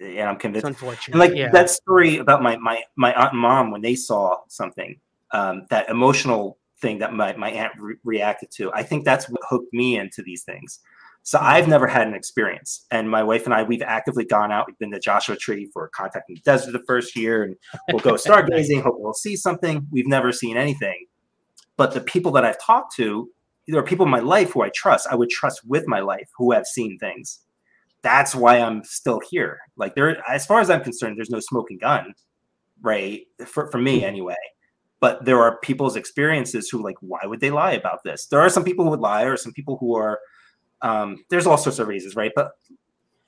and I'm It's convinced. unfortunate. And like yeah. that story about my my my aunt and mom when they saw something, um, that emotional thing that my my aunt re- reacted to. I think that's what hooked me into these things. So I've never had an experience, and my wife and I we've actively gone out. We've been to Joshua Tree for Contact in the Desert the first year, and we'll go stargazing. Hope we'll see something. We've never seen anything, but the people that I've talked to, there are people in my life who I trust. I would trust with my life who have seen things. That's why I'm still here. Like there, as far as I'm concerned, there's no smoking gun, right? For for me anyway. But there are people's experiences who like, why would they lie about this? There are some people who would lie, or some people who are. Um, there's all sorts of reasons, right? But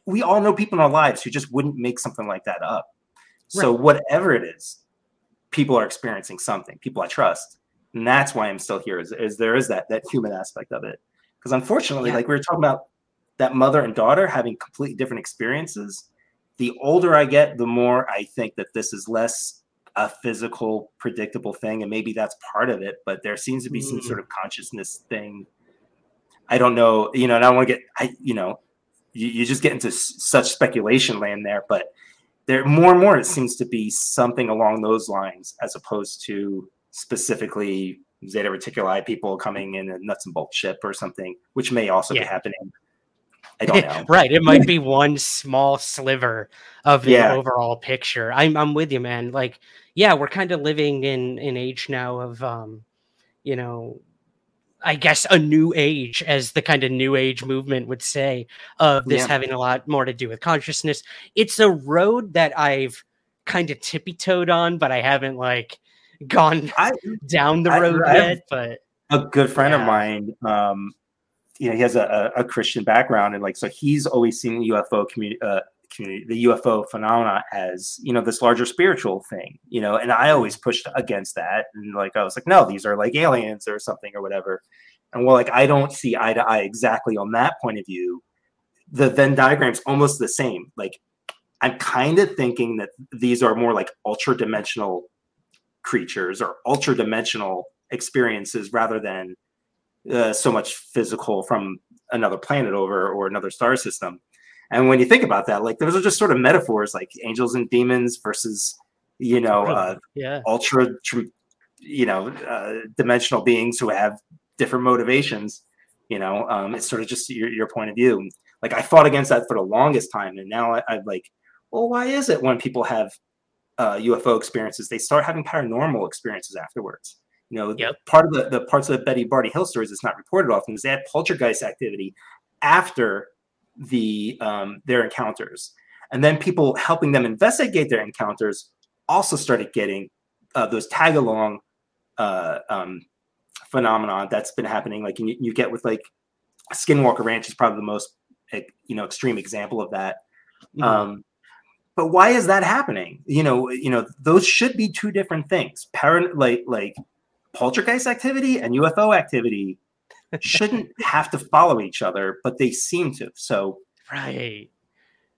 we all know people in our lives who just wouldn't make something like that up. So whatever it is, people are experiencing something. People I trust, and that's why I'm still here. Is, is there is that that human aspect of it? Because unfortunately, Yeah. like we were talking about, that mother and daughter having completely different experiences. The older I get, the more I think that this is less a physical, predictable thing, and maybe that's part of it. But there seems to be some Mm. sort of consciousness thing. I don't know, you know, and I want to get, I, you know, you, you just get into s- such speculation land there, but there more and more it seems to be something along those lines as opposed to specifically zeta reticuli people coming in a nuts and bolts ship or something which may also be happening i don't know right. It might be one small sliver of the Yeah. overall picture. I'm I'm with you, man. Like, yeah, we're kind of living in an age now of um, you know, I guess a new age, as the kind of new age movement would say, of this Yeah. having a lot more to do with consciousness. It's a road that I've kind of tippy toed on, but I haven't like gone I, down the I- road I've- yet. But a good friend of mine um you know he has a, a, christian background and like so he's always seen the ufo community uh community the ufo phenomena as you know this larger spiritual thing you know and i always pushed against that. And like i was like no these are like aliens or something or whatever. And well like i don't see eye to eye exactly on that point of view. The venn diagram's almost the same. Like i'm kind of thinking that these are more like ultra dimensional creatures or ultra dimensional experiences rather than uh, so much physical from another planet over or another star system. And when you think about that, like those are just sort of metaphors, like angels and demons versus, you know, uh, yeah, ultra, you know, uh, dimensional beings who have different motivations. You know, um, it's sort of just your, your point of view. Like I fought against that for the longest time, and now I, I'm like, well, why is it when people have uh, UFO experiences, they start having paranormal experiences afterwards? You know, Yep. part of the, the parts of the Betty Barty Hill stories that's not reported often is they had poltergeist activity after the um, their encounters, and then people helping them investigate their encounters also started getting uh, those tag along uh, um, phenomenon that's been happening. Like you, you get with like Skinwalker Ranch is probably the most you know extreme example of that. Mhm. Um, but why is that happening? You know, you know, those should be two different things. Parent like like poltergeist activity and UFO activity shouldn't have to follow each other, but they seem to. So Right.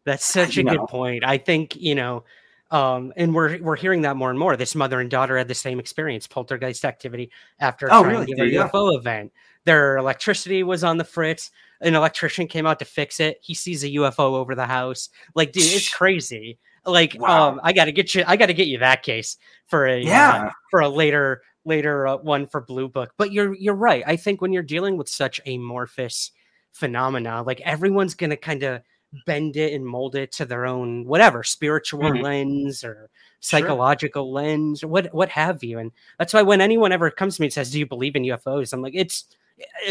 That's such a you good point. I think, you know, um, and we're we're hearing that more and more. This mother and daughter had the same experience, poltergeist activity after a Oh, really? triangular There you go. UFO event. Their electricity was on the fritz. An electrician came out to fix it. He sees a UFO over the house. Like, dude, it's crazy. Like, Wow. um, I gotta get you. I gotta get you that case for a uh, Yeah. for a later later uh, one for Blue Book. But you're you're right. I think when you're dealing with such amorphous phenomena, like everyone's gonna kind of bend it and mold it to their own whatever spiritual Mhm. lens or Sure. psychological lens or what what have you. And that's why when anyone ever comes to me and says, "Do you believe in UFOs?" I'm like, it's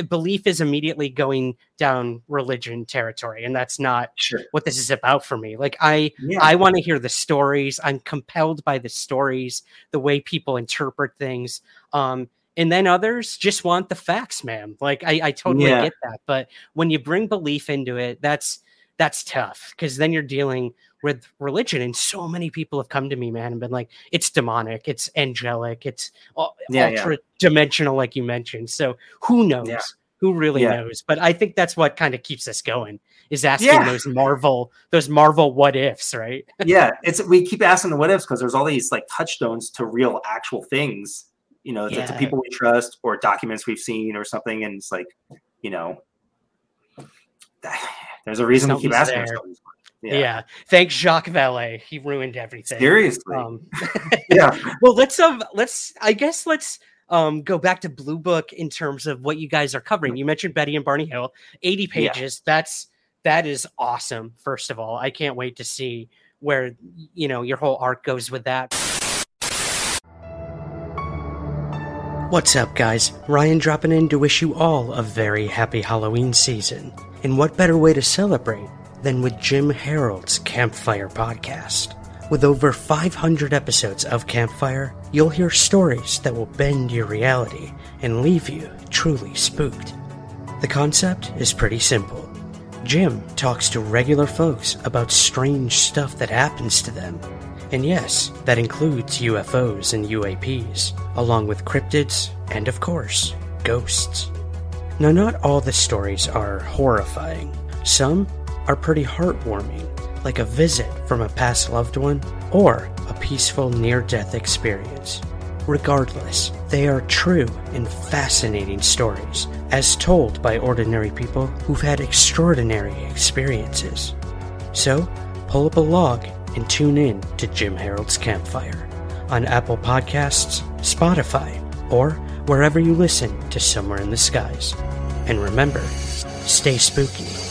belief is immediately going down religion territory, and that's not sure. what this is about for me. Like I Yeah. I want to hear the stories. I'm compelled by the stories, the way people interpret things. Um, and then others just want the facts, man. Like I, I totally Yeah. get that. But when you bring belief into it, that's that's tough because then you're dealing with religion. And so many people have come to me, man, and been like, it's demonic, it's angelic, it's Yeah, yeah. ultra dimensional, like you mentioned. So who knows? Yeah. Who really Yeah. knows? But I think that's what kind of keeps us going is asking Yeah. those Marvel, those Marvel what ifs, right? yeah, it's we keep asking the what ifs because there's all these like touchstones to real actual things, you know, to, to people we trust or documents we've seen or something, and it's like, you know, there's a reason we keep Something's asking there. ourselves. Yeah. Thanks, Jacques Vallée. He ruined everything. seriously, Um, yeah, well, let's um, let's I guess let's um go back to Blue Book in terms of what you guys are covering. You mentioned Betty and Barney Hill, eighty Yeah. pages. That's that is awesome. First of all, I can't wait to see where you know your whole arc goes with that. What's up, guys? Ryan dropping in to wish you all a very happy Halloween season. And what better way to celebrate than with Jim Harold's Campfire podcast? With over 500 episodes of Campfire, you'll hear stories that will bend your reality and leave you truly spooked. The concept is pretty simple. Jim talks to regular folks about strange stuff that happens to them. And yes, that includes UFOs and UAPs, along with cryptids and, of course, ghosts. Now, not all the stories are horrifying. Some are pretty heartwarming, like a visit from a past loved one or a peaceful near death experience. Regardless, they are true and fascinating stories, as told by ordinary people who've had extraordinary experiences. So, pull up a log and tune in to Jim Harold's Campfire on Apple Podcasts, Spotify, or wherever you listen to Somewhere in the Skies. And remember, stay spooky.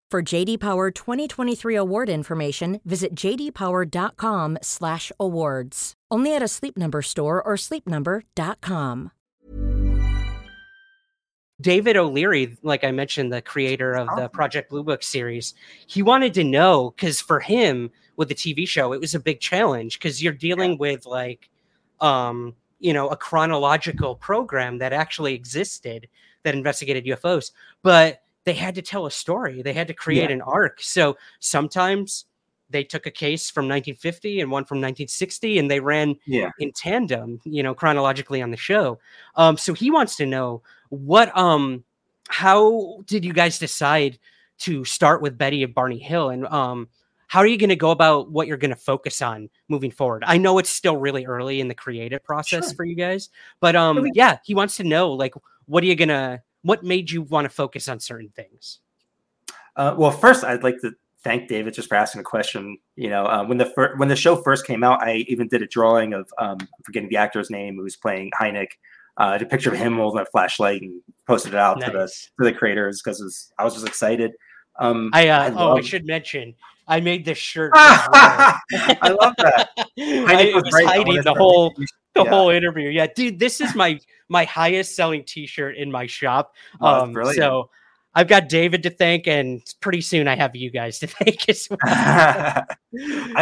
For JD Power 2023 award information, visit jdpower.com/awards. Only at a Sleep Number store or sleepnumber.com. David O'Leary, like I mentioned, the creator of the Project Blue Book series, he wanted to know because for him with the TV show, it was a big challenge because you're dealing with like, um, you know, a chronological program that actually existed that investigated UFOs, but they had to tell a story. They had to create Yeah. an arc. So sometimes they took a case from 1950 and one from 1960, and they ran yeah. in tandem, you know, chronologically on the show. Um, so he wants to know what, um, how did you guys decide to start with Betty of Barney Hill, and um, how are you going to go about what you're going to focus on moving forward? I know it's still really early in the creative process Sure. for you guys, but um, yeah, he wants to know like what are you gonna, what made you want to focus on certain things? Uh, well, first, I'd like to thank David just for asking a question. You know, uh, when the fir- when the show first came out, I even did a drawing of um, forgetting the actor's name who was playing Hynek. Uh, a picture of him holding a flashlight and posted it out to the Nice. to the creators because I was just excited. Um, I, uh, oh, I should mention, I made this shirt. I love that. I, Hynek it was was. Hiding the whole the Yeah. whole interview. Yeah, dude, this is my my highest selling T-shirt in my shop. Oh, that's Um, brilliant. so I've got David to thank, and pretty soon I have you guys to thank as well. I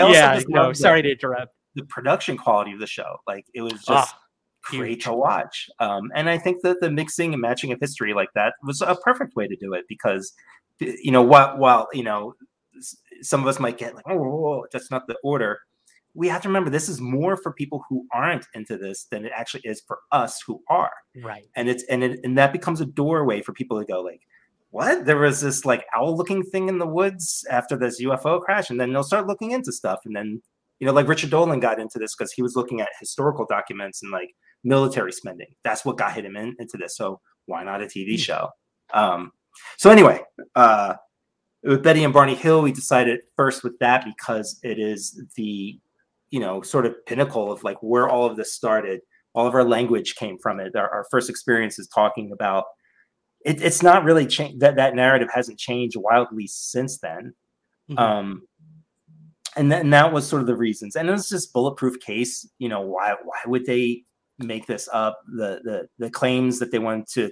also yeah, no, sorry to interrupt. the production quality of the show. Like it was just Ah, great huge. to watch. Um, and I think that the mixing and matching of history like that was a perfect way to do it because, you know, while while you know, some of us might get like, oh, that's not the order. We have to remember this is more for people who aren't into this than it actually is for us who are. Right. and it's and it, and that becomes a doorway for people to go like what? There was this like owl looking thing in the woods after this ufo crash and then they'll start looking into stuff. And then you know like richard dolan got into this because he was looking at historical documents and like military spending. That's what got him in, into this. So why not a tv show? Um so anyway uh with betty and barney hill we decided first with that because it is the you know sort of pinnacle of like where all of this started all of our language came from it. Our, our first experience is talking about it, it's not really changed that that narrative hasn't changed wildly since then. Mhm. Um, and, that, and that was sort of the reasons. And it was just bulletproof case. You know, why why would they make this up? The the the claims that they wanted to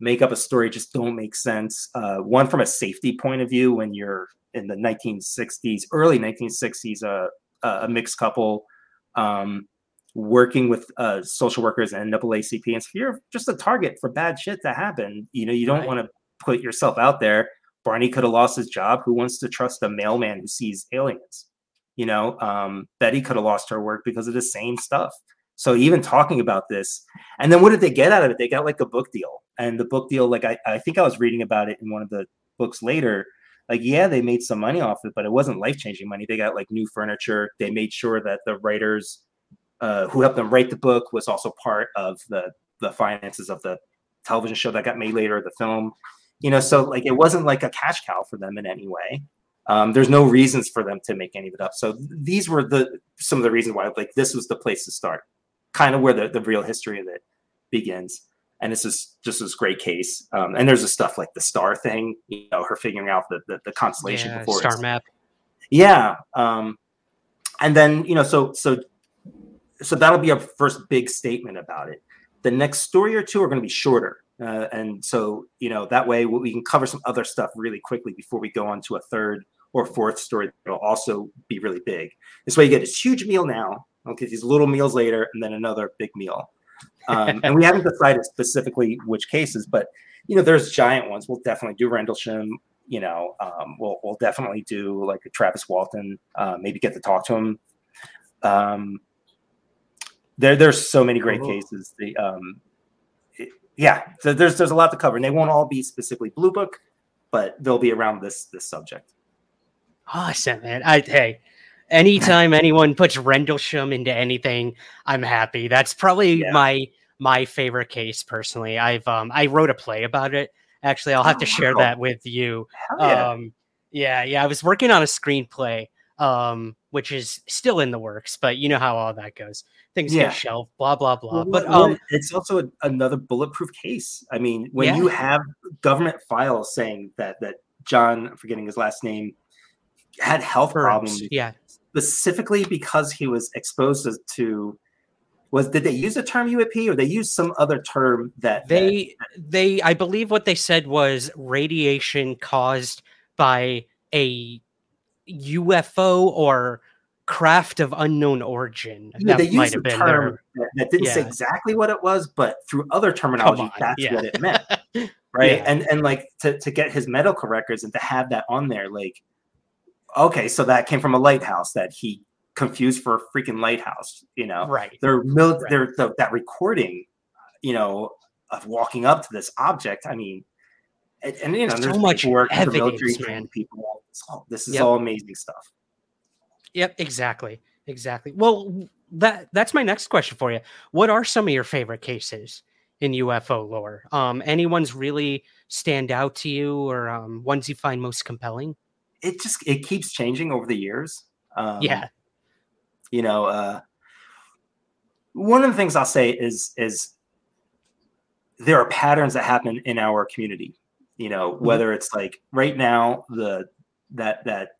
make up a story just don't make sense. Uh, one from a safety point of view, when you're in the 1960s, early 1960s, uh, a mixed couple. Um, working with uh, social workers and NAACP. And so if you're just a target for bad shit to happen, you know, you don't Right. want to put yourself out there. Barney could have lost his job. Who wants to trust a mailman who sees aliens? You know, um, Betty could have lost her work because of the same stuff. So even talking about this, and then what did they get out of it? They got like a book deal, and the book deal, like I, I think I was reading about it in one of the books later. Like, yeah, they made some money off it, but it wasn't life changing money. They got like new furniture. They made sure that the writers uh, who helped them write the book was also part of the the finances of the television show that got made later, the film. You know, so like it wasn't like a cash cow for them in any way. Um, there's no reasons for them to make any of it up. So these were the some of the reasons why like this was the place to start, kind of where the, the real history of it begins. And this is just this great case. Um, and there's the stuff like the star thing, you know, her figuring out the the, the constellation Yeah, before star map. yeah. Um, and then, you know, so so so that'll be our first big statement about it. The next story or two are going to be shorter. Uh, and so, you know, that way we can cover some other stuff really quickly before we go on to a third or fourth story that'll also be really big. This way you get this huge meal now, okay, these little meals later, and then another big meal. Um, and we haven't decided specifically which cases, but you know, there's giant ones. We'll definitely do Rendlesham. You know, um, we'll we'll definitely do like a Travis Walton. Uh, maybe get to talk to him. Um, there, there's so many great Cool. cases. The um, it- yeah, so there's there's a lot to cover, and they won't all be specifically Blue Book, but they'll be around this this subject. Awesome, man. I hey, anytime anyone puts Rendlesham into anything, I'm happy. That's probably Yeah. my my favorite case personally. I've um I wrote a play about it. Actually, I'll have to Oh, share wow. that with you. Hell yeah. Um yeah, yeah. I was working on a screenplay, um, which is still in the works, but you know how all that goes. Things Yeah. get shelved, blah blah blah. Well, but um it's also a, another bulletproof case. I mean, when Yeah. you have government files saying that that John, I'm forgetting his last name, had health problems yeah. Specifically because he was exposed to, to was did they use the term UAP or they used some other term that that- They they I believe what they said was radiation caused by a UFO or craft of unknown origin. Yeah, that they used a term that, that didn't say exactly what it was, but through other terminology, on, that's yeah. what it meant. right Yeah. and and like to, to get his medical records and to have that on there like okay so that came from a lighthouse that he confused for a freaking lighthouse you know right. they're mil- Right. they're the, that recording you know of walking up to this object i mean and, and you know there's So much work for military man. trained people all- this is Yep. all amazing stuff Yep, exactly. Exactly. Well, that that's my next question for you. What are some of your favorite cases in UFO lore? Um, any ones really stand out to you, or um, ones you find most compelling? It just it keeps changing over the years. Um, yeah, you know uh one of the things i'll say is is there are patterns that happen in our community you know whether it's like right now the that that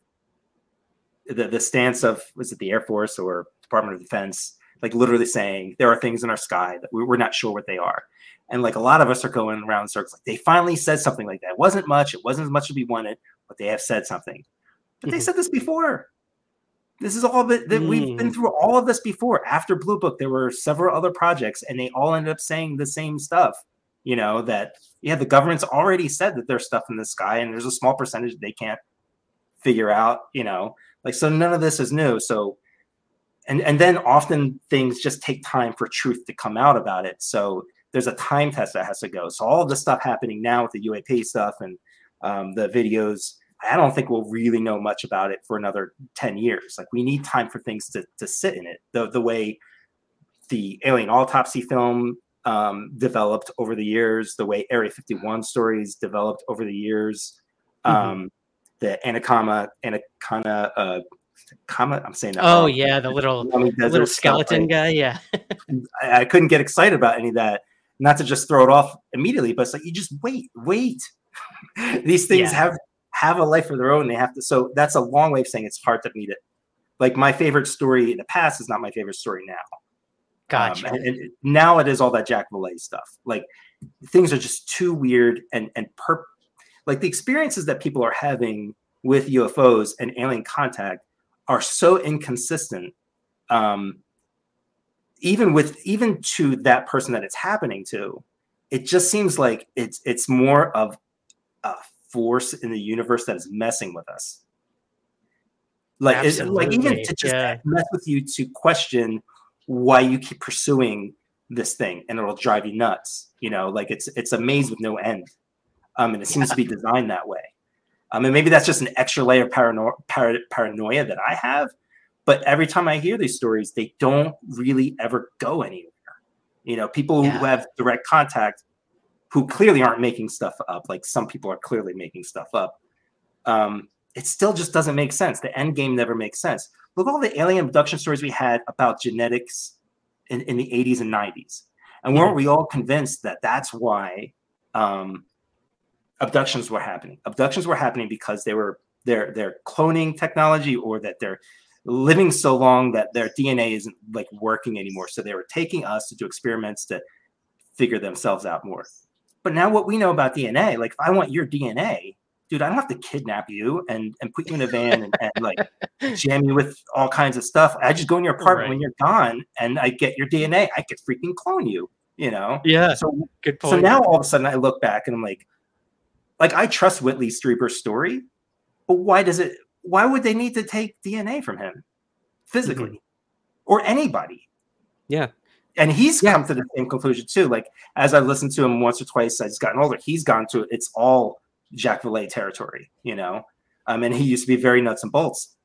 the, the stance of was it the air force or department of defense like literally saying there are things in our sky that we- we're not sure what they are. And like a lot of us are going around circles like they finally said something like that. It wasn't much it wasn't as much as we wanted but they have said something but they Mhm. said this before This is all that, that we've been Mm. through all of this before. After Blue Book, there were several other projects, and they all ended up saying the same stuff. You know that yeah, the government's already said that there's stuff in the sky, and there's a small percentage they can't figure out. You know, like so none of this is new. So and and then often things just take time for truth to come out about it. So there's a time test that has to go. So all of this stuff happening now with the UAP stuff and um, the videos, I don't think we'll really know much about it for another 10 years. Like we need time for things to, to sit in it. The, the way the alien autopsy film um, developed over the years, the way Area 51 stories developed over the years, um, the Anaconda, Anaconda, uh, Kama, I'm saying that. Oh wrong. yeah, the little little stuff, skeleton guy. Yeah. I, I couldn't get excited about any of that. Not to just throw it off immediately, but it's like you just wait, wait. These things Yeah. have have a life of their own. They have to. So that's a long way of saying it's hard to meet it. Like my favorite story in the past is not my favorite story now. Um, Gotcha. and, and now it is all that Jacques Vallée stuff. Like things are just too weird and and per like the experiences that people are having with UFOs and alien contact are so inconsistent. Um, even with even to that person that it's happening to, it just seems like it's it's more of a force in the universe that is messing with us. Like, like even to just yeah. mess with you to question why you keep pursuing this thing, and it'll drive you nuts. You know, like it's it's a maze with no end, um, and it seems to be designed that way. Um, and maybe that's just an extra layer of parano- para- paranoia that I have. But every time I hear these stories, they don't really ever go anywhere. You know, people Yeah. who have direct contact, who clearly aren't making stuff up, like some people are clearly making stuff up. Um, it still just doesn't make sense. The end game never makes sense. Look all the alien abduction stories we had about genetics in, in the 80s and 90s. And weren't we all convinced that that's why um, abductions were happening? Abductions were happening because they were their their cloning technology or that they're living so long that their DNA isn't like working anymore. So they were taking us to do experiments to figure themselves out more. But now what we know about DNA, like if I want your DNA, dude, I don't have to kidnap you and, and put you in a van and, and like jam you with all kinds of stuff. I just go in your apartment when you're gone and I get your DNA. I could freaking clone you, you know? Yeah. So Good point. so now all of a sudden I look back and I'm like, like I trust Whitley Strieber's story, but why does it? Why would they need to take DNA from him physically mm-hmm. or anybody? Yeah. And he's come to the same conclusion too. Like as I've listened to him once or twice, as he's gotten older, he's gone to it's all Jacques Vallée territory, you know. Um, and he used to be very nuts and bolts.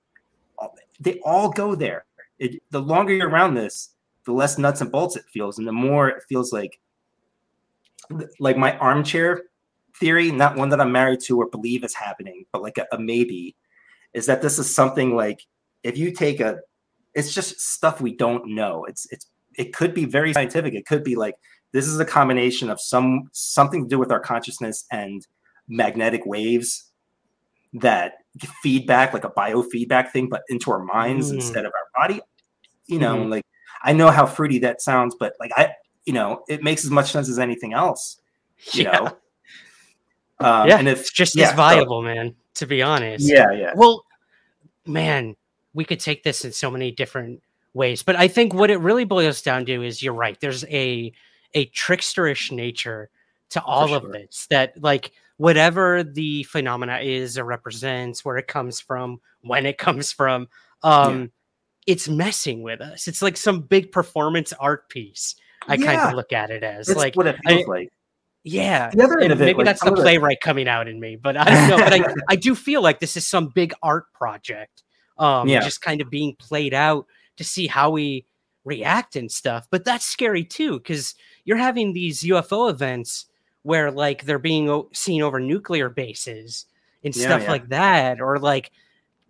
They all go there. It, the longer you're around this, the less nuts and bolts it feels, and the more it feels like like my armchair theory, not one that I'm married to or believe is happening, but like a, a maybe, is that this is something like if you take a, it's just stuff we don't know. It's it's it could be very scientific. It could be like this is a combination of some something to do with our consciousness and magnetic waves that feedback like a biofeedback thing, but into our minds Mm. instead of our body. You know, Mhm. like I know how fruity that sounds, but like I, you know, it makes as much sense as anything else. You Yeah. know. Um, yeah, and if it's just yeah, as so- viable, man. To be honest. Yeah, yeah. Well, man, we could take this in so many different ways, but I think what it really boils down to is you're right. There's a a tricksterish nature to all of this. That like whatever the phenomena is or represents, where it comes from, when it comes from, um, it's messing with us. It's like some big performance art piece. I kind of look at it as That's like what it I- like. yeah, The other end of it, maybe like, that's the- playwright coming out in me, but I don't know. but I, I do feel like this is some big art project, um, Yeah. just kind of being played out to see how we react and stuff. But that's scary too, because you're having these UFO events where like they're being o- seen over nuclear bases and Yeah, stuff yeah. like that, or like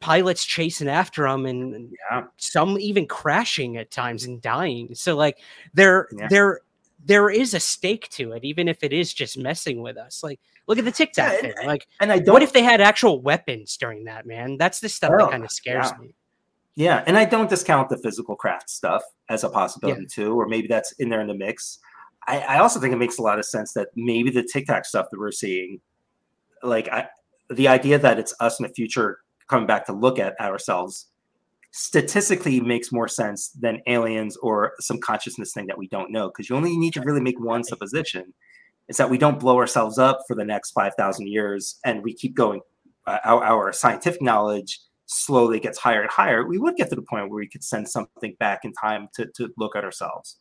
pilots chasing after them and Yeah. some even crashing at times and dying. So like there there there is a stake to it, even if it is just messing with us. Like look at the Tic Tac Yeah, and- thing. Like And I don't what if they had actual weapons during that, man? That's the stuff Oh, that kind of scares me. Yeah, and I don't discount the physical craft stuff as a possibility too, or maybe that's in there in the mix. I, I also think it makes a lot of sense that maybe the Tic Tac stuff that we're seeing, like I, the idea that it's us in the future coming back to look at ourselves statistically makes more sense than aliens or some consciousness thing that we don't know because you only need to really make one supposition. Is that we don't blow ourselves up for the next 5000 years and we keep going uh, our, our scientific knowledge slowly gets higher and higher we would get to the point where we could send something back in time to, to look at ourselves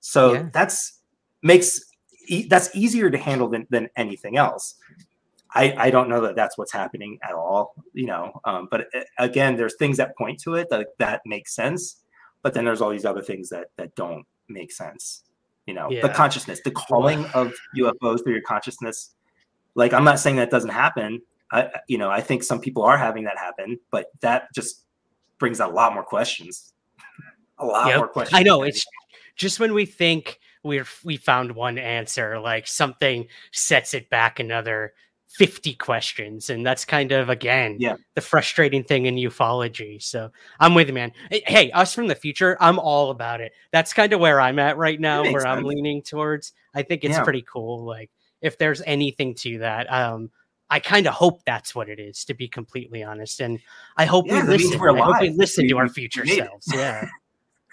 so Yeah. that's makes e- that's easier to handle than, than anything else I, I don't know that that's what's happening at all, you know. Um, but uh, again, there's things that point to it that that makes sense, but then there's all these other things that that don't make sense. You know, the consciousness, the calling of UFOs through your consciousness. Like, I'm not saying that doesn't happen. I, you know, I think some people are having that happen, but that just brings a lot more questions. A lot Yep. more questions. I know it's just when we think we're we found one answer, like something sets it back another 50 questions. And that's kind of again Yeah. the frustrating thing in ufology. So I'm with you, man. Hey, us from the future, I'm all about it. That's kind of where I'm at right now, where I'm leaning towards. I think it's Yeah. pretty cool. Like if there's anything to that, um, I kind of hope that's what it is, to be completely honest. And I hope Yeah, we listen. we're I hope we listen to our future made it. selves. Yeah.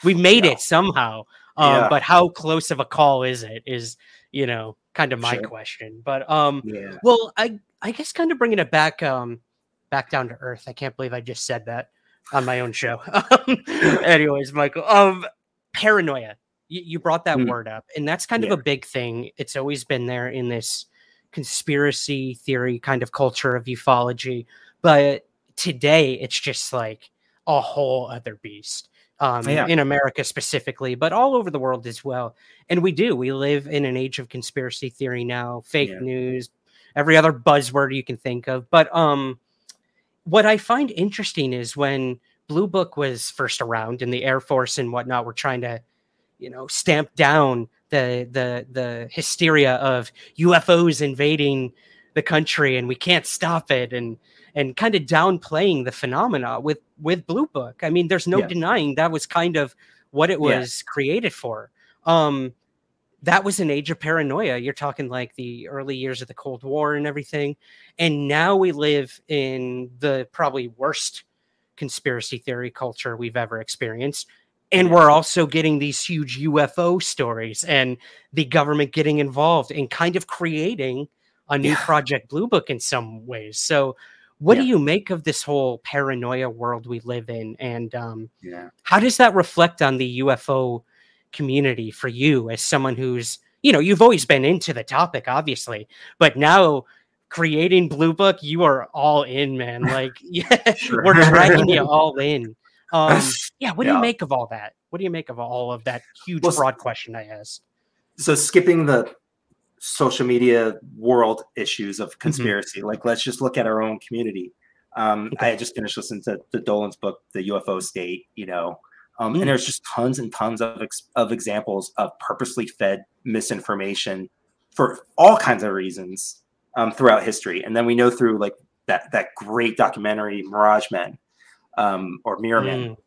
we made Yeah. it somehow. Um, Yeah. but how close of a call is it? Is you know kind of my Sure. question. But um, well, I I guess kind of bringing it back um back down to earth. I can't believe I just said that on my own show. Um, Anyways, Michael, um, paranoia. You, you brought that Mm. word up, and that's kind of a big thing. It's always been there in this conspiracy theory kind of culture of ufology, but today it's just like a whole other beast. Um, Yeah. in America specifically, but all over the world as well. And we do. We live in an age of conspiracy theory now, fake Yeah. news, every other buzzword you can think of. But um, what I find interesting is when Blue Book was first around and the Air Force and whatnot were trying to, you know, stamp down the the the hysteria of UFOs invading the country and we can't stop it and and kind of downplaying the phenomena with with Blue Book. I mean, there's no Yeah. denying that was kind of what it Yeah. was created for. Um, that was an age of paranoia. You're talking like the early years of the Cold War and everything. And now we live in the probably worst conspiracy theory culture we've ever experienced. And we're also getting these huge UFO stories and the government getting involved and kind of creating a new Yeah. Project Blue Book in some ways. So, what do you make of this whole paranoia world we live in? And um, Yeah. how does that reflect on the UFO community for you as someone who's, you know, you've always been into the topic, obviously, but now creating Blue Book, you are all in, man. Like, yeah, Sure. we're dragging you all in. Um, yeah, what do Yeah. you make of all that? What do you make of all of that huge, Well, broad question I asked? so skipping the social media world issues Mm-hmm. of conspiracy like let's just look at our own community um i had just finished listening to the dolan's book the ufo state you know um, Mm. and there's just tons and tons of ex- of examples of purposely fed misinformation for all kinds of reasons um, throughout history and then we know through like that that great documentary mirage men um, or mirror men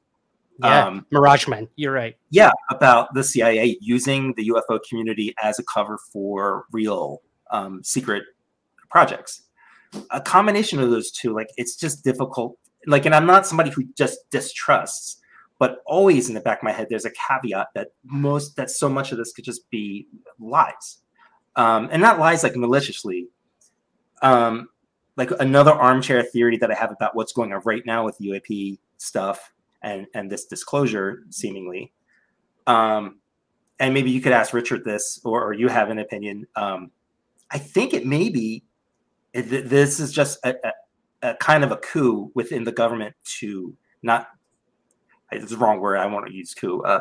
Mm. Yeah, um, Mirage Men. You're right. yeah, about the CIA using the UFO community as a cover for real um, secret projects. A combination of those two, like it's just difficult. Like, and I'm not somebody who just distrusts, but always in the back of my head, there's a caveat that most that so much of this could just be lies, um, and not lies like maliciously. Um, like another armchair theory that I have about what's going on right now with UAP stuff and and this disclosure seemingly. Um and maybe you could ask richard this or, or you have an opinion. Um i think it may be th- this is just a, a, a kind of a coup within the government to not it's the wrong word i want to use coup uh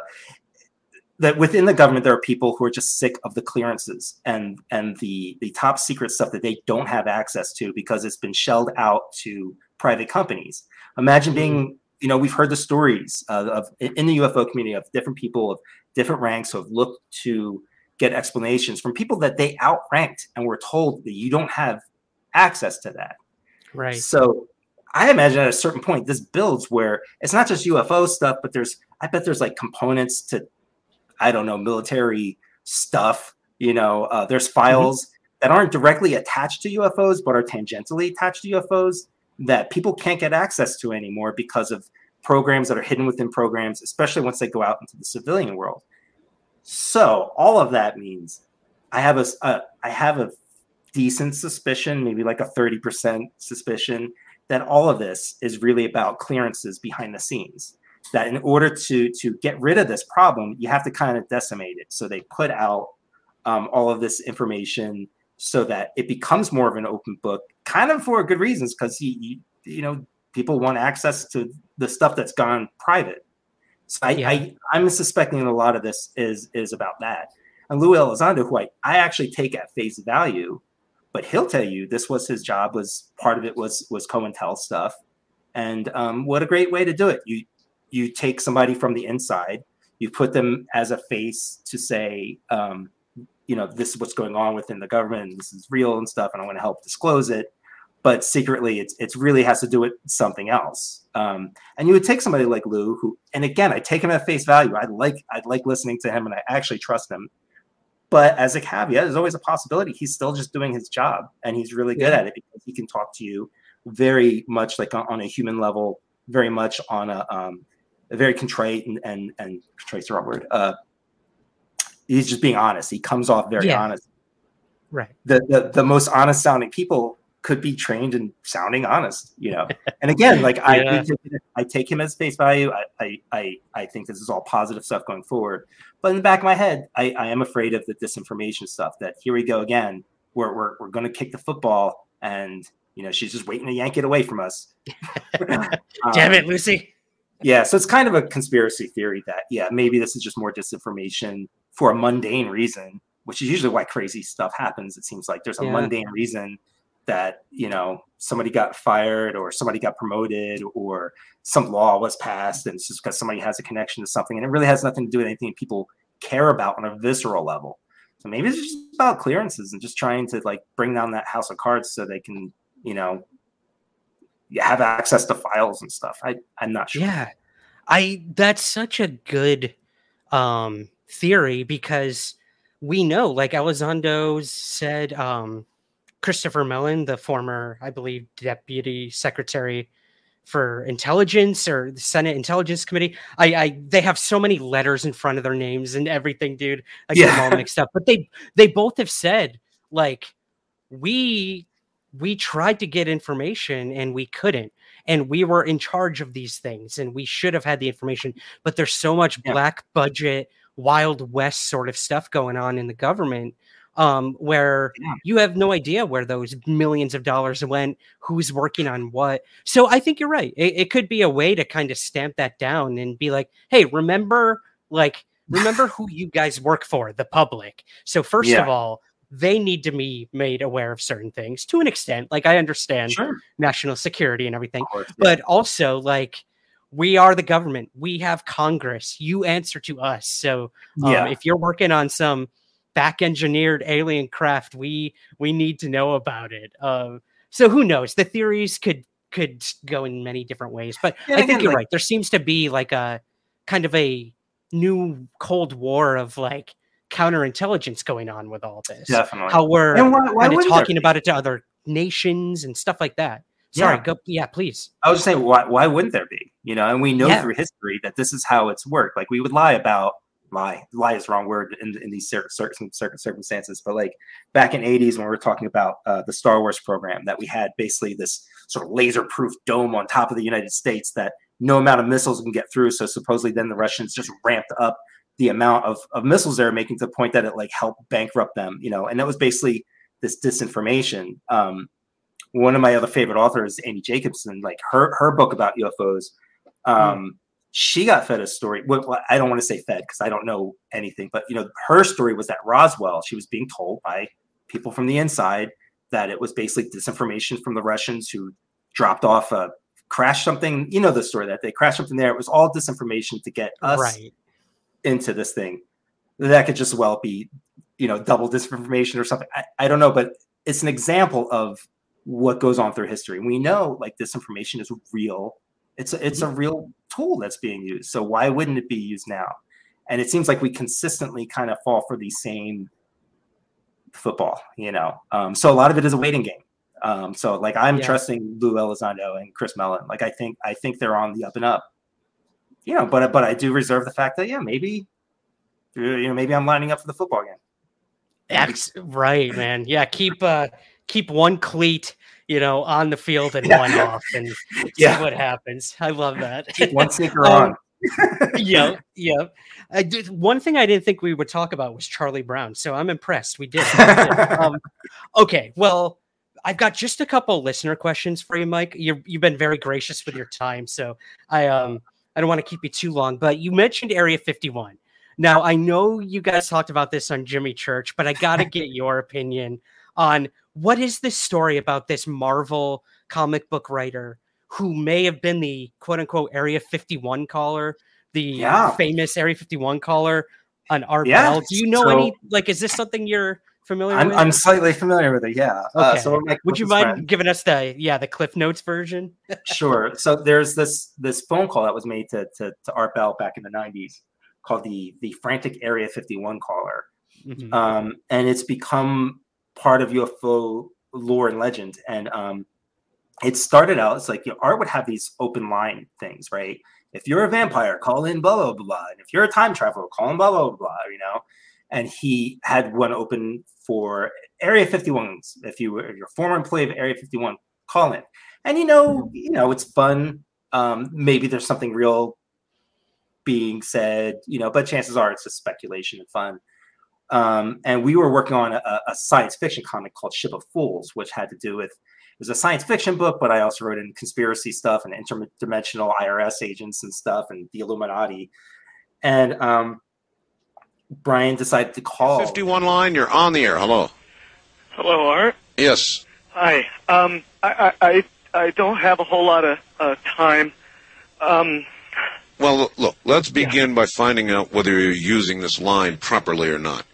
that within the government there are people who are just sick of the clearances and and the the top secret stuff that they don't have access to because it's been shelled out to private companies. Imagine being you know we've heard the stories uh, of in the ufo community of different people of different ranks who have looked to get explanations from people that they outranked and were told that you don't have access to that. Right. so I imagine at a certain point this builds where it's not just UFO stuff, but there's I bet there's like components to I don't know military stuff. You know, uh, there's files that aren't directly attached to UFOs but are tangentially attached to UFOs that people can't get access to anymore because of programs that are hidden within programs, especially once they go out into the civilian world. So all of that means I have a, a I have a decent suspicion, maybe like a 30% suspicion that all of this is really about clearances behind the scenes. That in order to to get rid of this problem, you have to kind of decimate it. So they put out um, all of this information so that it becomes more of an open book, kind of for good reasons, because you, you you know people want access to the stuff that's gone private. So I, yeah. I I'm suspecting a lot of this is is about that. And Lou Elizondo, who I, I actually take at face value, but he'll tell you this was his job. Was part of it was was COINTEL stuff, and um, what a great way to do it. You you take somebody from the inside, you put them as a face to say, um, you know, this is what's going on within the government, and this is real and stuff, and I want to help disclose it. But secretly, it's it's really has to do with something else. Um, and you would take somebody like Lou, who, and again, I take him at face value. I like I like listening to him, and I actually trust him. But as a caveat, there's always a possibility he's still just doing his job, and he's really good yeah. at it because he can talk to you very much like on, on a human level, very much on a um, very contrite and and and contrite's the wrong word. Uh, he's just being honest. He comes off very yeah. honest. Right. The, the the most honest sounding people could be trained in sounding honest, you know. And again, like yeah. I, take, I take him as face value. I, I, I, I think this is all positive stuff going forward. But in the back of my head, I, I am afraid of the disinformation stuff. That here we go again. We're we're, we're going to kick the football, and you know she's just waiting to yank it away from us. Damn it, Lucy yeah so it's kind of a conspiracy theory that yeah maybe this is just more disinformation for a mundane reason which is usually why crazy stuff happens it seems like there's a yeah. mundane reason that you know somebody got fired or somebody got promoted or some law was passed and it's just because somebody has a connection to something and it really has nothing to do with anything people care about on a visceral level so maybe it's just about clearances and just trying to like bring down that house of cards so they can you know have access to files and stuff. I I'm not sure. Yeah, I that's such a good um, theory because we know, like Elizondo said, um, Christopher Mellon, the former, I believe, deputy secretary for intelligence or the Senate Intelligence Committee. I, I they have so many letters in front of their names and everything, dude. I get yeah. them all mixed up. But they they both have said like we we tried to get information and we couldn't and we were in charge of these things and we should have had the information but there's so much yeah. black budget wild west sort of stuff going on in the government um, where yeah. you have no idea where those millions of dollars went, who's working on what. So I think you're right. It, it could be a way to kind of stamp that down and be like, hey, remember, like, remember who you guys work for, the public. So first yeah. of all, they need to be made aware of certain things to an extent. Like I understand sure. national security and everything, course, yeah. but also like we are the government. We have Congress. You answer to us. So um, yeah. if you're working on some back engineered alien craft, we we need to know about it. Uh, so who knows? The theories could could go in many different ways, but yeah, I think again, you're like, right. There seems to be like a kind of a new Cold War of like counterintelligence going on with all this. Definitely. How we're and why, why kind of talking about it to other nations and stuff like that. Sorry, yeah. go. Yeah, please. I was just saying, why, why wouldn't there be? You know, and we know yeah. through history that this is how it's worked. Like we would lie about lie. Lie is the wrong word in, in these certain, certain, certain circumstances. But like back in 80s when we were talking about uh, the Star Wars program, that we had basically this sort of laser-proof dome on top of the United States that no amount of missiles can get through. So supposedly then the Russians just ramped up the amount of, of missiles they're making to the point that it like helped bankrupt them, you know, and that was basically this disinformation. Um, one of my other favorite authors, Annie Jacobsen, like her her book about UFOs, um, mm. she got fed a story. Well, I don't want to say fed because I don't know anything, but you know, her story was that Roswell, she was being told by people from the inside that it was basically disinformation from the Russians who dropped off a crashed something. You know the story that they crashed something there. It was all disinformation to get us right into this thing. That could just well be, you know, double disinformation or something. I, I don't know, but it's an example of what goes on through history. We know like disinformation is real. It's a, it's a real tool that's being used. So why wouldn't it be used now? And it seems like we consistently kind of fall for the same football, you know. Um, so a lot of it is a waiting game. Um, so like I'm yeah. trusting Lou Elizondo and Chris Mellon. Like I think I think they're on the up and up you know, but but I do reserve the fact that yeah, maybe you know maybe I'm lining up for the football game. That's right, man. Yeah, keep uh keep one cleat, you know, on the field and yeah. one off, and yeah. see what happens. I love that. Keep one sinker um, on. yeah, yeah. I did, one thing I didn't think we would talk about was Charlie Brown, so I'm impressed. We did. um, okay, well, I've got just a couple listener questions for you, Mike. you have been very gracious with your time, so I um I don't want to keep you too long. But you mentioned Area 51. Now I know you guys talked about this on Jimmy Church, but I got to get your opinion on what is this story about this Marvel comic book writer who may have been the quote unquote Area 51 caller, the yeah. famous Area 51 caller on Art yeah. Do you know so, any like is this something you're familiar I'm, with? I'm slightly familiar with it, yeah. Uh, okay. Uh, so would you mind friend. giving us the yeah, the Cliff Notes version? sure. So there's this this phone call that was made to, to to Art Bell back in the 90s called the the frantic Area 51 caller. Mm-hmm. Um, and it's become part of UFO lore and legend. And um, it started out, it's like you know, Art would have these open line things, right? If you're a vampire, call in blah, blah, blah, blah. And if you're a time traveler, call in blah, blah, blah, blah, you know? And he had one open for Area 51. If you were if a former employee of Area 51, call in. And you know, mm-hmm. you know, it's fun. Um, maybe there's something real being said, you know, but chances are it's just speculation and fun. Um, and we were working on a, a, science fiction comic called Ship of Fools, which had to do with it was a science fiction book, but I also wrote in conspiracy stuff and interdimensional IRS agents and stuff and the Illuminati. And um, Brian decided to call 51 line. You're on the air. Hello. Hello, Art. Yes. Hi. Um, I, I I don't have a whole lot of uh, time. Um, well, look, let's begin yeah. by finding out whether you're using this line properly or not.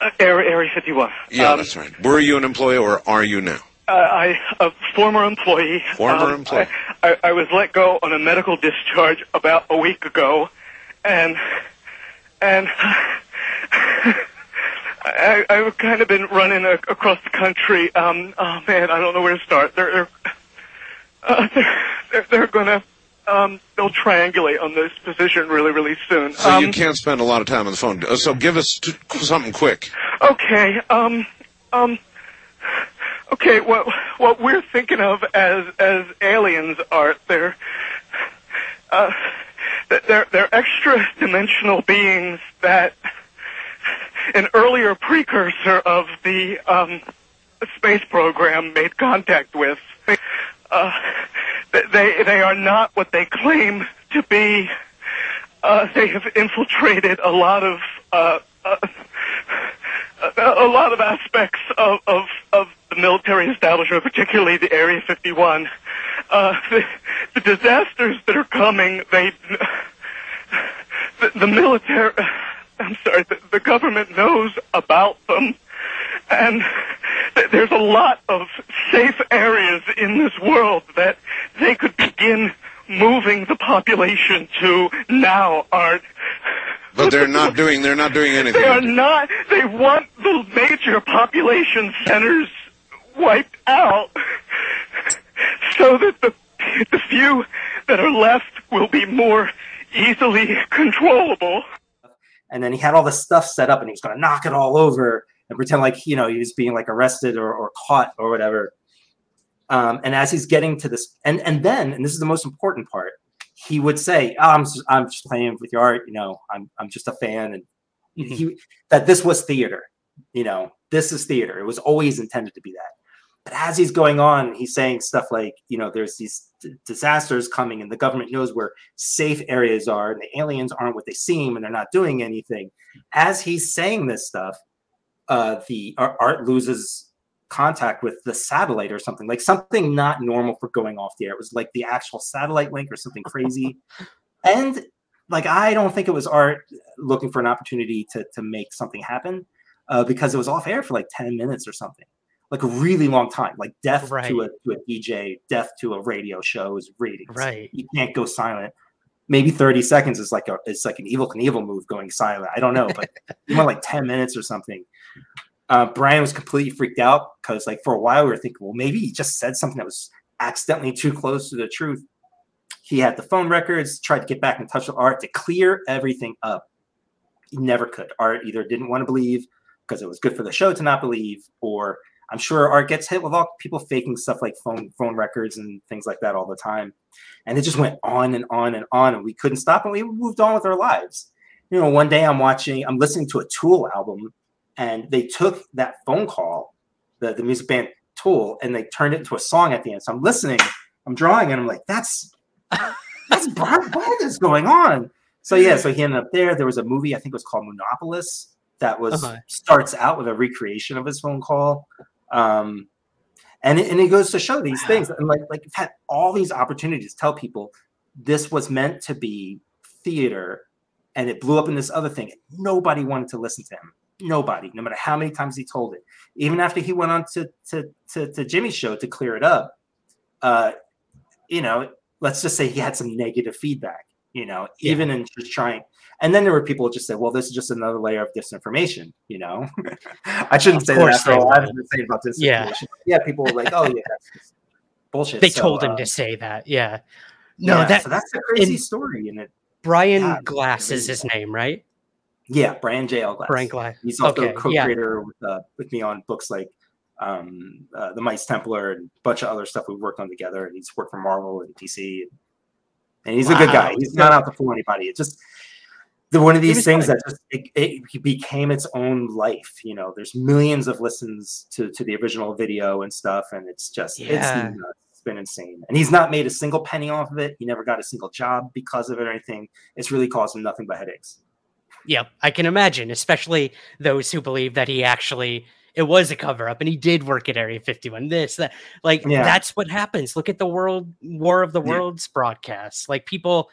Uh, Area, Area 51. Yeah, um, that's right. Were you an employee or are you now? Uh, I, a former employee. Former um, employee. I, I, I, was let go on a medical discharge about a week ago, and and I, I've kind of been running a, across the country. Um, oh man, I don't know where to start. They're they're uh, they're, they're, gonna um, they'll triangulate on this position really, really soon. So um, you can't spend a lot of time on the phone. Uh, so give us t- something quick. Okay. Um. Um. Okay. What what we're thinking of as as aliens are they're uh they're they're extra dimensional beings that an earlier precursor of the um space program made contact with. Uh, they they are not what they claim to be. Uh, they have infiltrated a lot of uh, uh, a lot of aspects of, of, of the military establishment, particularly the Area 51. Uh, the, the disasters that are coming, they the, the military. I'm sorry, the, the government knows about them, and there's a lot of safe areas in this world that they could begin moving the population to now, Art. But they're not doing. They're not doing anything. They are not. They want the major population centers wiped out, so that the the few that are left will be more easily controllable. And then he had all this stuff set up, and he was going to knock it all over and pretend like you know he was being like arrested or, or caught or whatever. Um, and as he's getting to this, and and then, and this is the most important part, he would say, oh, "I'm just, I'm just playing with your art, you know. I'm I'm just a fan," and mm-hmm. he that this was theater, you know. This is theater. It was always intended to be that. But as he's going on, he's saying stuff like, you know, there's these d- disasters coming, and the government knows where safe areas are, and the aliens aren't what they seem, and they're not doing anything. As he's saying this stuff, uh, the art loses contact with the satellite or something like something not normal for going off the air. It was like the actual satellite link or something crazy. and like I don't think it was art looking for an opportunity to to make something happen uh, because it was off air for like 10 minutes or something. Like a really long time, like death right. to a to a DJ, death to a radio show is ratings. Right. You can't go silent maybe 30 seconds is like a it's like an Evel Knievel move going silent. I don't know, but you went like 10 minutes or something. Uh, Brian was completely freaked out because like for a while we were thinking, well, maybe he just said something that was accidentally too close to the truth. he had the phone records, tried to get back in touch with Art to clear everything up. He never could. Art either didn't want to believe because it was good for the show to not believe, or I'm sure Art gets hit with all people faking stuff like phone phone records and things like that all the time. And it just went on and on and on, and we couldn't stop, and we moved on with our lives. You know, one day I'm watching, I'm listening to a Tool album, and they took that phone call, the, the music band Tool, and they turned it into a song at the end. So I'm listening, I'm drawing, and I'm like, that's that's what is going on? So yeah, so he ended up there. There was a movie, I think it was called Monopolis, that was Uh-huh. starts out with a recreation of his phone call. Um, and it, and it goes to show these things and like like you've had all these opportunities to tell people this was meant to be theater and it blew up in this other thing. Nobody wanted to listen to him. Nobody no matter how many times he told it. Even after he went on to to to, to jimmy's show to clear it up uh you know let's just say he had some negative feedback you know even in just trying and then there were people who just said well this is just another layer of disinformation you know i shouldn't Of say that after all would. been saying about disinformation Yeah. yeah people were like oh yeah that's just bullshit They So, told him uh, to say that. Yeah. No, yeah, that so that's a crazy and story and it Brian God, Glass is his name, right? Yeah, Brian J. L. Glass. Brian Glass. He's also Okay, a co-creator with, uh, with me on books like um, uh, The Mice Templar and a bunch of other stuff we've worked on together. And he's worked for Marvel and DC. And he's a good guy. He's not out to fool anybody. It's just the one of these things like- that just it, it became its own life. You know, there's millions of listens to to the original video and stuff, and it's just Yeah. it's. It's been insane. And he's not made a single penny off of it. He never got a single job because of it or anything. It's really caused him nothing but headaches. Yep, I can imagine, especially those who believe that he actually it was a cover up and he did work at Area 51. This that like Yeah. that's what happens. Look at the World War of the Yeah. Worlds broadcasts. Like people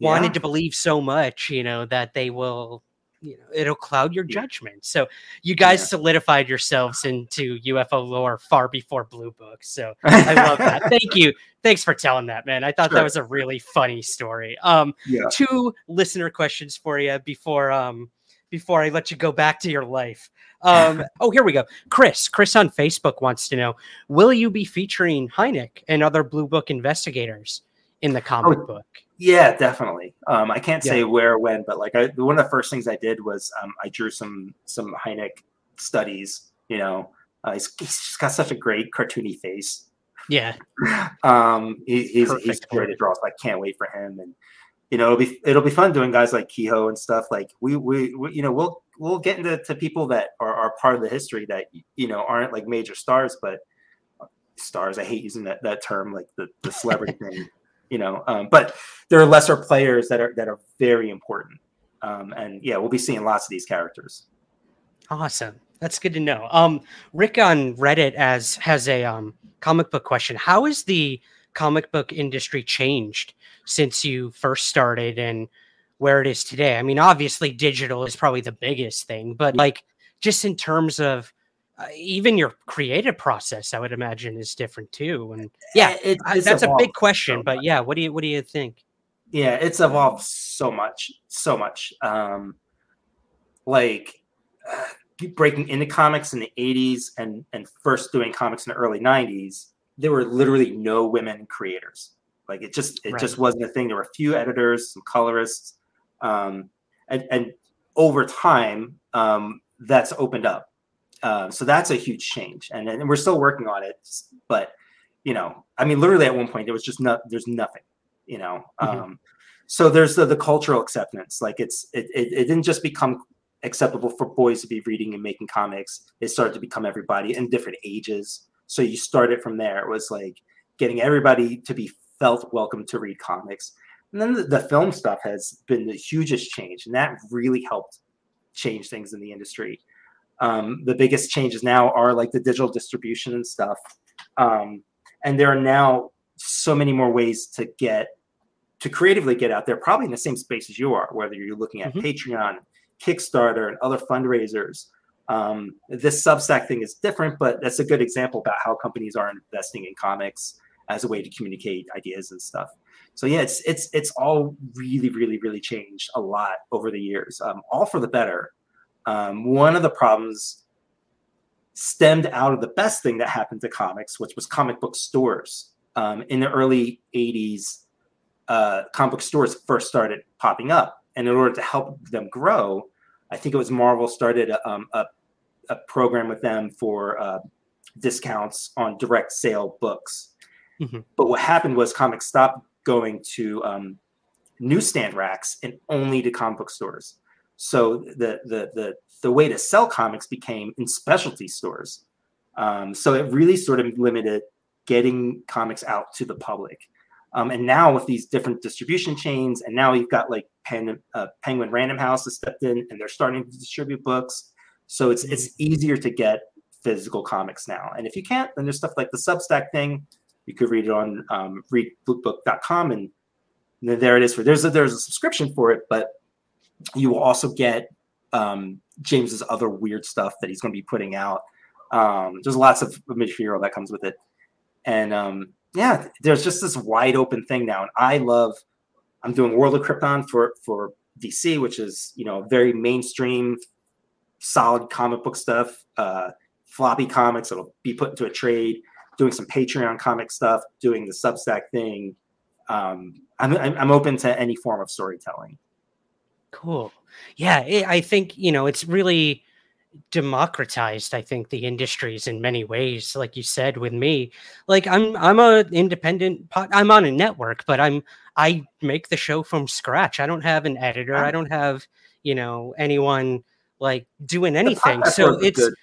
wanted Yeah. to believe so much, you know, that they will you know, it'll cloud your judgment. So you guys solidified yourselves into UFO lore far before Blue Book. So I love that. Thank you. Thanks for telling that, man. I thought that was a really funny story. Um Yeah. two listener questions for you before um before I let you go back to your life. Um oh here we go. Chris, Chris on Facebook wants to know, will you be featuring Hynek and other Blue Book investigators in the comic Oh, book? Yeah, definitely. Um, I can't say Yeah. where when, but like I, one of the first things I did was um, I drew some some Hynek studies. You know, uh, he's, he's just got such a great cartoony face. Yeah. Um, he, he's he's great to draw, so I can't wait for him. And you know, it'll be it'll be fun doing guys like Keyhoe and stuff. Like we we, we you know we'll we'll get into to people that are, are part of the history that you know aren't like major stars, but stars. I hate using that that term, like the the celebrity thing. You know, um, but there are lesser players that are that are very important. Um, and yeah, we'll be seeing lots of these characters. Awesome. That's good to know. Um, Rick on Reddit as has a um comic book question. How has the comic book industry changed since you first started and where it is today? I mean, obviously digital is probably the biggest thing, but like just in terms of uh, even your creative process, I would imagine is different too. And yeah, It- I- that's a big question. But yeah, what do you what do you think? Yeah it's evolved so much so much. Um like uh, breaking into comics in the 80s and and first doing comics in the early 90s there were literally no women creators. Like it just it just wasn't a thing. There were a few editors some colorists um and and over time um that's opened up. Um so that's a huge change and, and we're still working on it but you know i mean literally at one point there was just not there's nothing you know Mhm. um so there's the, the cultural acceptance like it's it, it, it didn't just become acceptable for boys to be reading and making comics. It started to become everybody in different ages. So you started from there. It was like getting everybody to be felt welcome to read comics. And then the, the film stuff has been the hugest change and that really helped change things in the industry. Um, the biggest changes now are like the digital distribution and stuff. Um, and there are now so many more ways to get to creatively get out there probably in the same space as you are whether you're looking at Mhm. patreon kickstarter and other fundraisers. Um, this substack thing is different but that's a good example about how companies are investing in comics as a way to communicate ideas and stuff. So yeah it's it's it's all really really really changed a lot over the years um, all for the better. Um, one of the problems stemmed out of the best thing that happened to comics which was comic book stores. Um, in the early 80s uh, comic book stores first started popping up, and in order to help them grow, I think it was Marvel started a, um, a, a program with them for uh, discounts on direct sale books. Mm-hmm. But what happened was comics stopped going to um, newsstand racks and only to comic book stores. So the the the the way to sell comics became in specialty stores. Um, so it really sort of limited getting comics out to the public. Um, and now with these different distribution chains, and now you've got like Pen, uh, Penguin Random House has stepped in, and they're starting to distribute books. So it's it's easier to get physical comics now. And if you can't, then there's stuff like the Substack thing. You could read it on um, readbluebook.com, and there it is. For there's a, there's a subscription for it, but you will also get um, James's other weird stuff that he's going to be putting out. Um, there's lots of material that comes with it, and um, yeah, there's just this wide open thing now, and I love. I'm doing World of Krypton for for DC, which is you know very mainstream, solid comic book stuff. Uh, floppy comics that'll be put into a trade. Doing some Patreon comic stuff, doing the Substack thing. Um, I'm I'm open to any form of storytelling. Cool. Yeah, it, I think you know it's really democratized i think the industries in many ways like you said with me. Like i'm i'm a independent pot i'm on a network but i'm i make the show from scratch. I don't have an editor. I don't have you know anyone like doing anything. so it's good.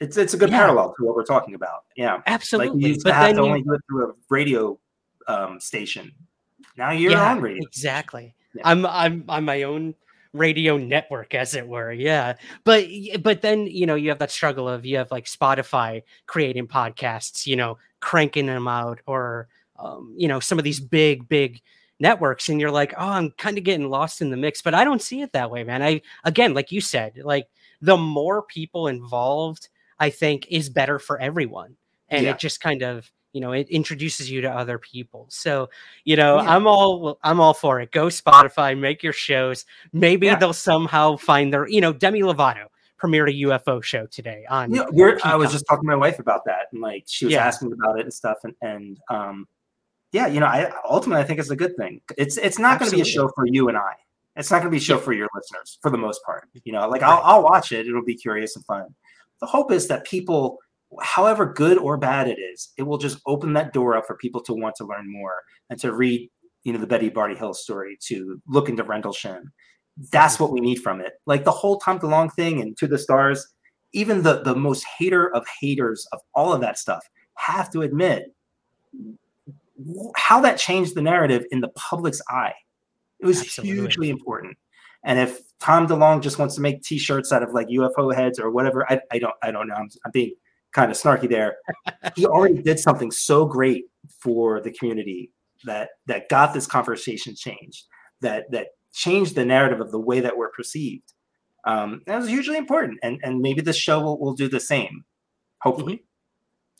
it's it's a good Yeah. parallel to what we're talking about. Yeah. Absolutely, like you but to have then to you- only it through a radio um, station. Now you're yeah, on radio exactly. I'm i'm i'm my own radio network as it were yeah. But but then you know you have that struggle of you have like spotify creating podcasts you know cranking them out or um, you know some of these big big networks and you're like oh i'm kind of getting lost in the mix. But i don't see it that way man. I again like you said like the more people involved i think is better for everyone and Yeah. it just kind of you know it introduces you to other people so you know Yeah. i'm all i'm all for it go spotify make your shows maybe Yeah. they'll somehow find their you know demi lovato premiered a ufo show today on Yeah, I was just talking to my wife about that, and like she was Yeah. asking about it and stuff, and and um, yeah, you know, I ultimately I think it's a good thing. It's it's not going to be a show for you and I. It's not going to be a show for your listeners for the most part. You know, like I'll I'll watch it; it'll be curious and fun. The hope is that people, however good or bad it is, it will just open that door up for people to want to learn more and to read, you know, the Betty Barty Hill story, to look into Rendlesham. That's what we need from it. Like the whole Tom DeLonge thing and To the Stars, even the the most hater of haters of all of that stuff have to admit how that changed the narrative in the public's eye. It was Absolutely. hugely important. And if Tom DeLonge just wants to make T-shirts out of like UFO heads or whatever, I, I don't I don't know. I'm, I'm being kind of snarky there. he already did something so great for the community that that got this conversation changed. That that changed the narrative of the way that we're perceived. Um, that was hugely important, and and maybe this show will, will do the same. Hopefully,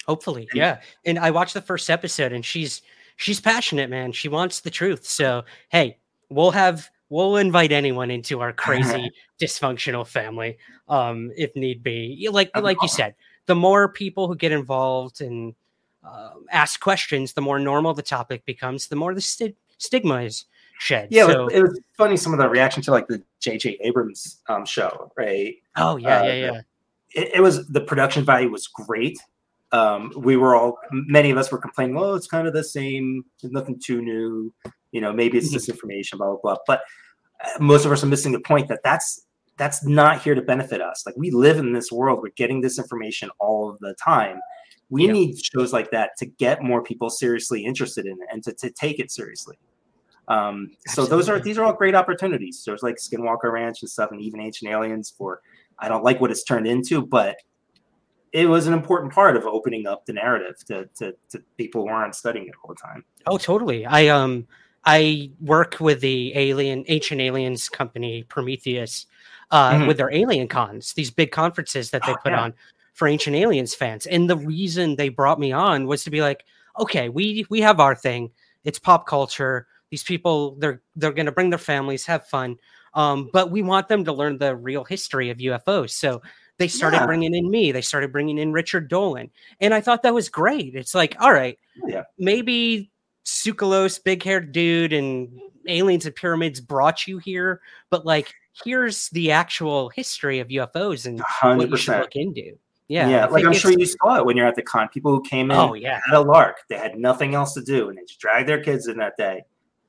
hopefully yeah and i watched the first episode and she's she's passionate man she wants the truth so hey we'll have we'll invite anyone into our crazy dysfunctional family um if need be like like you said the more people who get involved and uh, ask questions the more normal the topic becomes the more the sti- stigma is shed yeah. so it, was, it was funny some of the reaction to like the J.J. Abrams um, show, right? oh yeah Uh, yeah yeah it, it was the production value was great. Um, we were all many of us were complaining, oh, it's kind of the same, there's nothing too new, you know, maybe it's disinformation, blah blah blah. But uh, most of us are missing the point that that's that's not here to benefit us. Like we live in this world, we're getting this information all of the time. We Yeah. need shows like that to get more people seriously interested in it and to, to take it seriously. Um, so those are these are all great opportunities. There's like Skinwalker Ranch and stuff, and even Ancient Aliens. For I don't like what it's turned into, but it was an important part of opening up the narrative to, to, to people who aren't studying it all the time. Oh, totally. I um I work with the alien ancient aliens company Prometheus uh Mhm. with their alien cons, these big conferences that they Oh, put yeah. on for ancient aliens fans. And the reason they brought me on was to be like, okay, we we have our thing. It's pop culture. These people they're they're going to bring their families, have fun. Um but we want them to learn the real history of UFOs. So they started Yeah. bringing in me. They started bringing in Richard Dolan. And I thought that was great. It's like, all right, Yeah. maybe Tsoukalos, big haired dude, and aliens and pyramids brought you here, but like here's the actual history of UFOs and what you should look into. Yeah, yeah. I Like I'm sure you saw it when you're at the con. People who came in Oh, yeah. had a lark. They had nothing else to do, and they just dragged their kids in that day.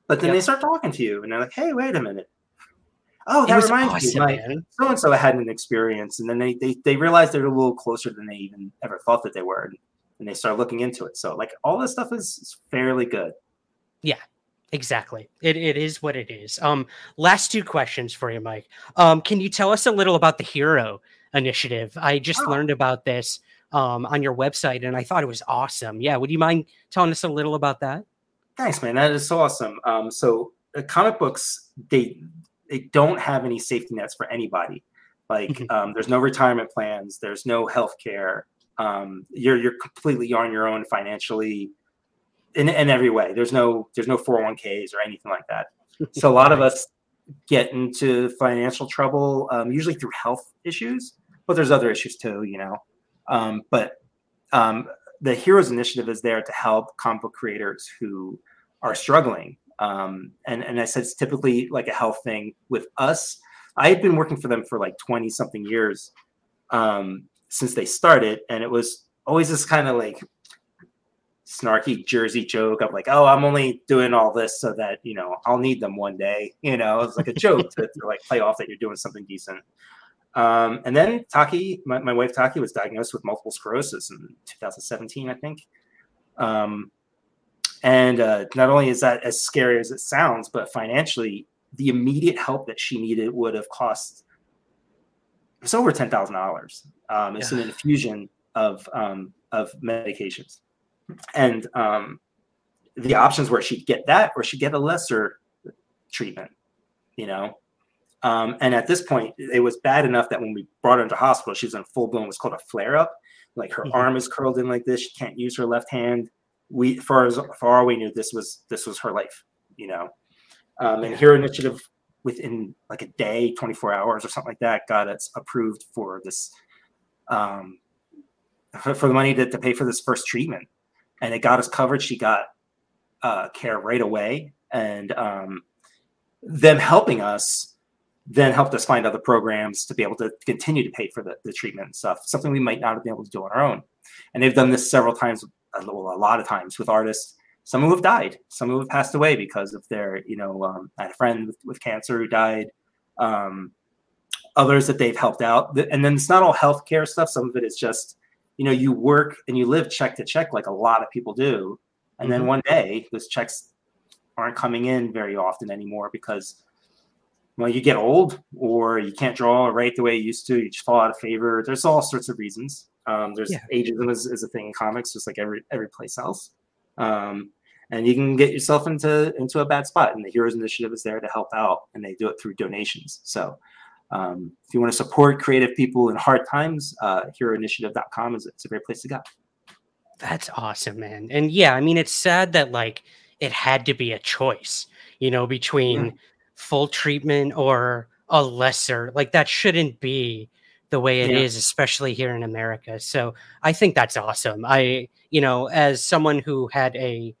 But then Yep. they start talking to you, and they're like, "Hey, wait a minute. Oh, that was reminds awesome, me, so and so had an experience, and then they they they realized they're a little closer than they even ever thought that they were, and, and they start looking into it. So like all this stuff is, is fairly good. Yeah, exactly. It it is what it is. Um, last two questions for you, Mike. Um, can you tell us a little about the Hero Initiative? I just Oh. learned about this um on your website, and I thought it was awesome. Yeah, would you mind telling us a little about that? Thanks, man. That is so awesome. Um, so uh, comic books, they they don't have any safety nets for anybody. Like, um, there's no retirement plans. There's no health care. Um, you're you're completely on your own financially, in in every way. There's no there's no 401ks or anything like that. So a lot of us get into financial trouble, um, usually through health issues, but there's other issues too, you know. Um, but um, the Heroes Initiative is there to help comic book creators who are struggling. Um, and, and I said it's typically like a health thing with us. I had been working for them for like 20 something years um, since they started. And it was always this kind of like snarky Jersey joke of like, oh, I'm only doing all this so that, you know, I'll need them one day. You know, it's like a joke to, to like play off that you're doing something decent. Um, and then Taki, my, my wife Taki, was diagnosed with multiple sclerosis in 2017, I think. Um, and uh, not only is that as scary as it sounds, but financially, the immediate help that she needed would have cost it's over ten thousand dollars. Um, it's an infusion of um, of medications, and um, the options were she'd get that or she'd get a lesser treatment. You know, um, and at this point, it was bad enough that when we brought her into hospital, she was in full blown what's called a flare up. Like her Mhm. arm is curled in like this. She can't use her left hand. We, far as far all we knew, this was this was her life. You know, um, and Hero Initiative within like a day, 24 hours or something like that, got us approved for this um, for, for the money to, to pay for this first treatment, and it got us covered. She got uh, care right away, and um, them helping us then helped us find other programs to be able to continue to pay for the, the treatment and stuff. Something we might not have been able to do on our own, and they've done this several times, a lo- a lot of times with artists. Some who have died, some who have passed away because of their, you know, um, I had a friend with, with cancer who died. Um, others that they've helped out, and then it's not all healthcare stuff. Some of it is just, you know, you work and you live check to check like a lot of people do, and then Mhm. one day those checks aren't coming in very often anymore because well you get old or you can't draw right the way you used to. You just fall out of favor. There's all sorts of reasons. Um, there's Yeah. ageism is, is a thing in comics just like every every place else. Um, and you can get yourself into into a bad spot and the heroes initiative is there to help out and they do it through donations. So um, if you want to support creative people in hard times uh, heroinitiative.com is it's a great place to go That's awesome, man. And yeah, I mean, it's sad that like it had to be a choice, you know, between full treatment or a lesser. Like that shouldn't be the way it is, Yeah. especially here in America. So I think that's awesome. I, you know, as someone who had a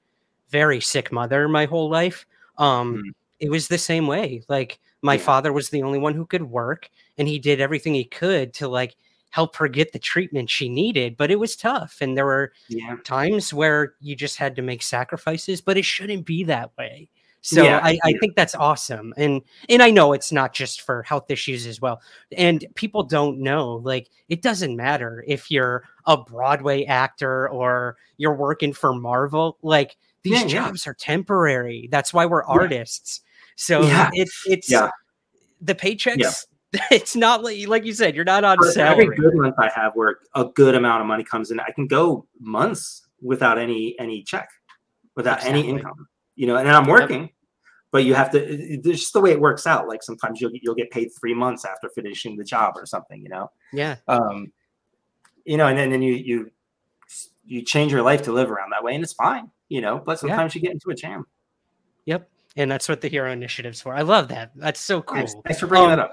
very sick mother my whole life, um, it was the same way. Like my Yeah. father was the only one who could work, and he did everything he could to like help her get the treatment she needed. But it was tough, and there were yeah times where you just had to make sacrifices, but it shouldn't be that way. So Yeah, I, I think that's awesome. And and I know it's not just for health issues as well. And people don't know, like it doesn't matter if you're a Broadway actor or you're working for Marvel, like these jobs are temporary. That's why we're artists. So Yeah. it, it's Yeah. the paychecks, it's not like like you said, you're not on For every good month I have where a good amount of money comes in, I can go months without any any check, without any income. You know, and I'm working, but you have to. it- it- It's just the way it works out. Like sometimes you'll get- you'll get paid three months after finishing the job or something. You know, Yeah. um, you know, and then, then you you you change your life to live around that way, and it's fine. You know, but sometimes you get into a jam. Yep. And that's what the Hero Initiative's for. I love that. That's so cool. Thanks, thanks for bringing Um, that up.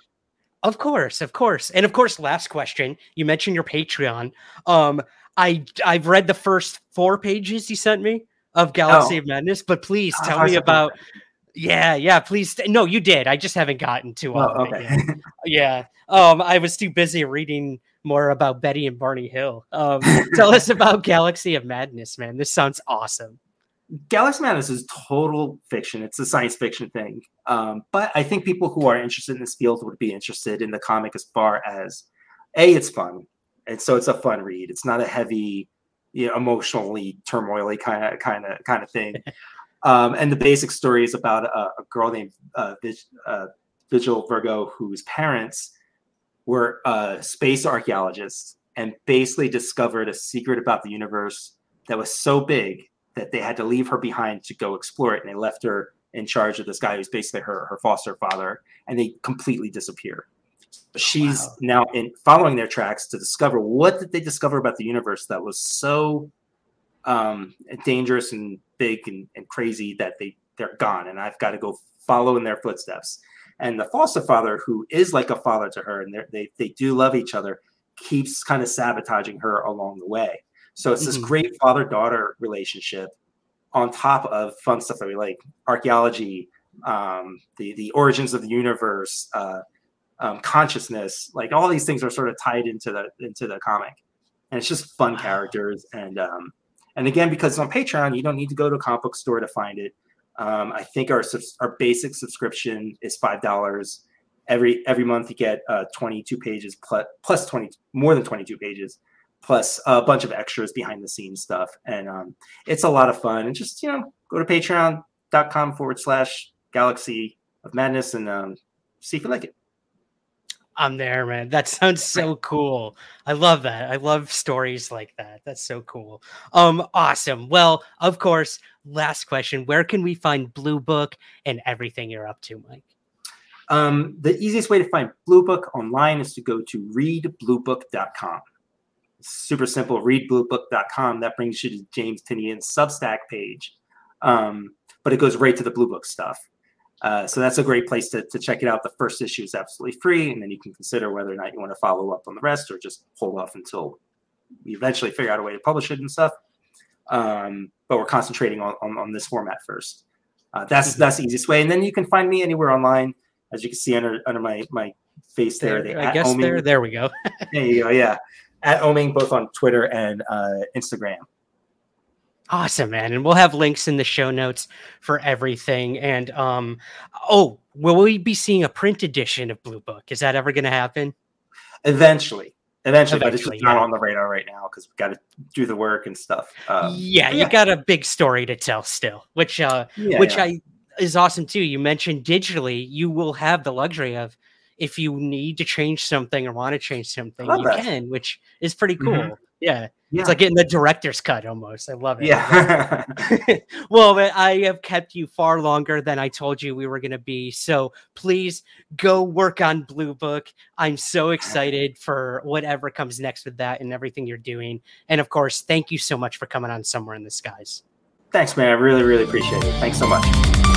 Of course, of course. And of course, last question. You mentioned your Patreon. Um, I I've read the first four pages you sent me. of Galaxy Oh. of Madness, but please tell me about. Yeah, yeah, please. No, you did. I just haven't gotten to all Oh, okay. yet. Yeah. Um, I was too busy reading more about Betty and Barney Hill. Um, tell us about Galaxy of Madness, man. This sounds awesome. Galaxy Madness is total fiction. It's a science fiction thing. Um, but I think people who are interested in this field would be interested in the comic as far as a it's fun, and so it's a fun read. It's not a heavy, you know, emotionally turmoily kind of kind of kind of thing. um, and the basic story is about a, a girl named uh, Vig, uh, Vigil Virgo whose parents were uh, space archaeologists and basically discovered a secret about the universe that was so big that they had to leave her behind to go explore it and they left her in charge of this guy who's basically her her foster father and they completely disappear. She's Wow. now in following their tracks to discover what did they discover about the universe that was so um dangerous and big and, and crazy that they they're gone and i've got to go follow in their footsteps. And the foster father who is like a father to her and they they do love each other keeps kind of sabotaging her along the way so it's this Mhm. great father daughter relationship on top of fun stuff that we like archaeology um the the origins of the universe uh um, consciousness like all these things are sort of tied into the into the comic. And it's just fun Wow. characters. And um and again because it's on patreon you don't need to go to a comic book store to find it. Um i think our our basic subscription is five dollars. Every every month you get uh 22 pages plus plus 20 more than 22 pages plus a bunch of extras behind the scenes stuff and um it's a lot of fun and just you know go to patreon.com forward slash galaxy of madness and um see if you like it I'm there, man. That sounds so cool. I love that. I love stories like that. That's so cool. Um, awesome. Well, of course, last question. Where can we find Blue Book and everything you're up to, Mike? Um, the easiest way to find Blue Book online is to go to readbluebook.com. Super simple. Readbluebook.com. That brings you to James Tynion's Substack page, um, but it goes right to the Blue Book stuff. Uh, so that's a great place to, to check it out. The first issue is absolutely free, and then you can consider whether or not you want to follow up on the rest or just hold off until we eventually figure out a way to publish it and stuff. Um, but we're concentrating on, on, on this format first. Uh, that's that's the easiest way, and then you can find me anywhere online, as you can see under under my my face there. There- the I guess there. There we go. There you go. Yeah, at Oeming both on Twitter and uh, Instagram. Awesome, man. And we'll have links in the show notes for everything. And um, oh, will we be seeing a print edition of Blue Book? Is that ever going to happen? Eventually, eventually, but it's Eventually, just not on the radar right now because we've got to do the work and stuff. Um, yeah, you got a big story to tell still, which uh, Yeah, which yeah. I is awesome too. You mentioned digitally, you will have the luxury of if you need to change something or want to change something, you that. can, which is pretty cool. Mhm. Yeah. Yeah. It's like getting the director's cut almost. I love it. yeah. well, but I have kept you far longer than I told you we were going to be. So please go work on Blue Book. I'm so excited for whatever comes next with that and everything you're doing. And of course, thank you so much for coming on Somewhere in the Skies. Thanks, man. I really, really appreciate it. Thanks so much.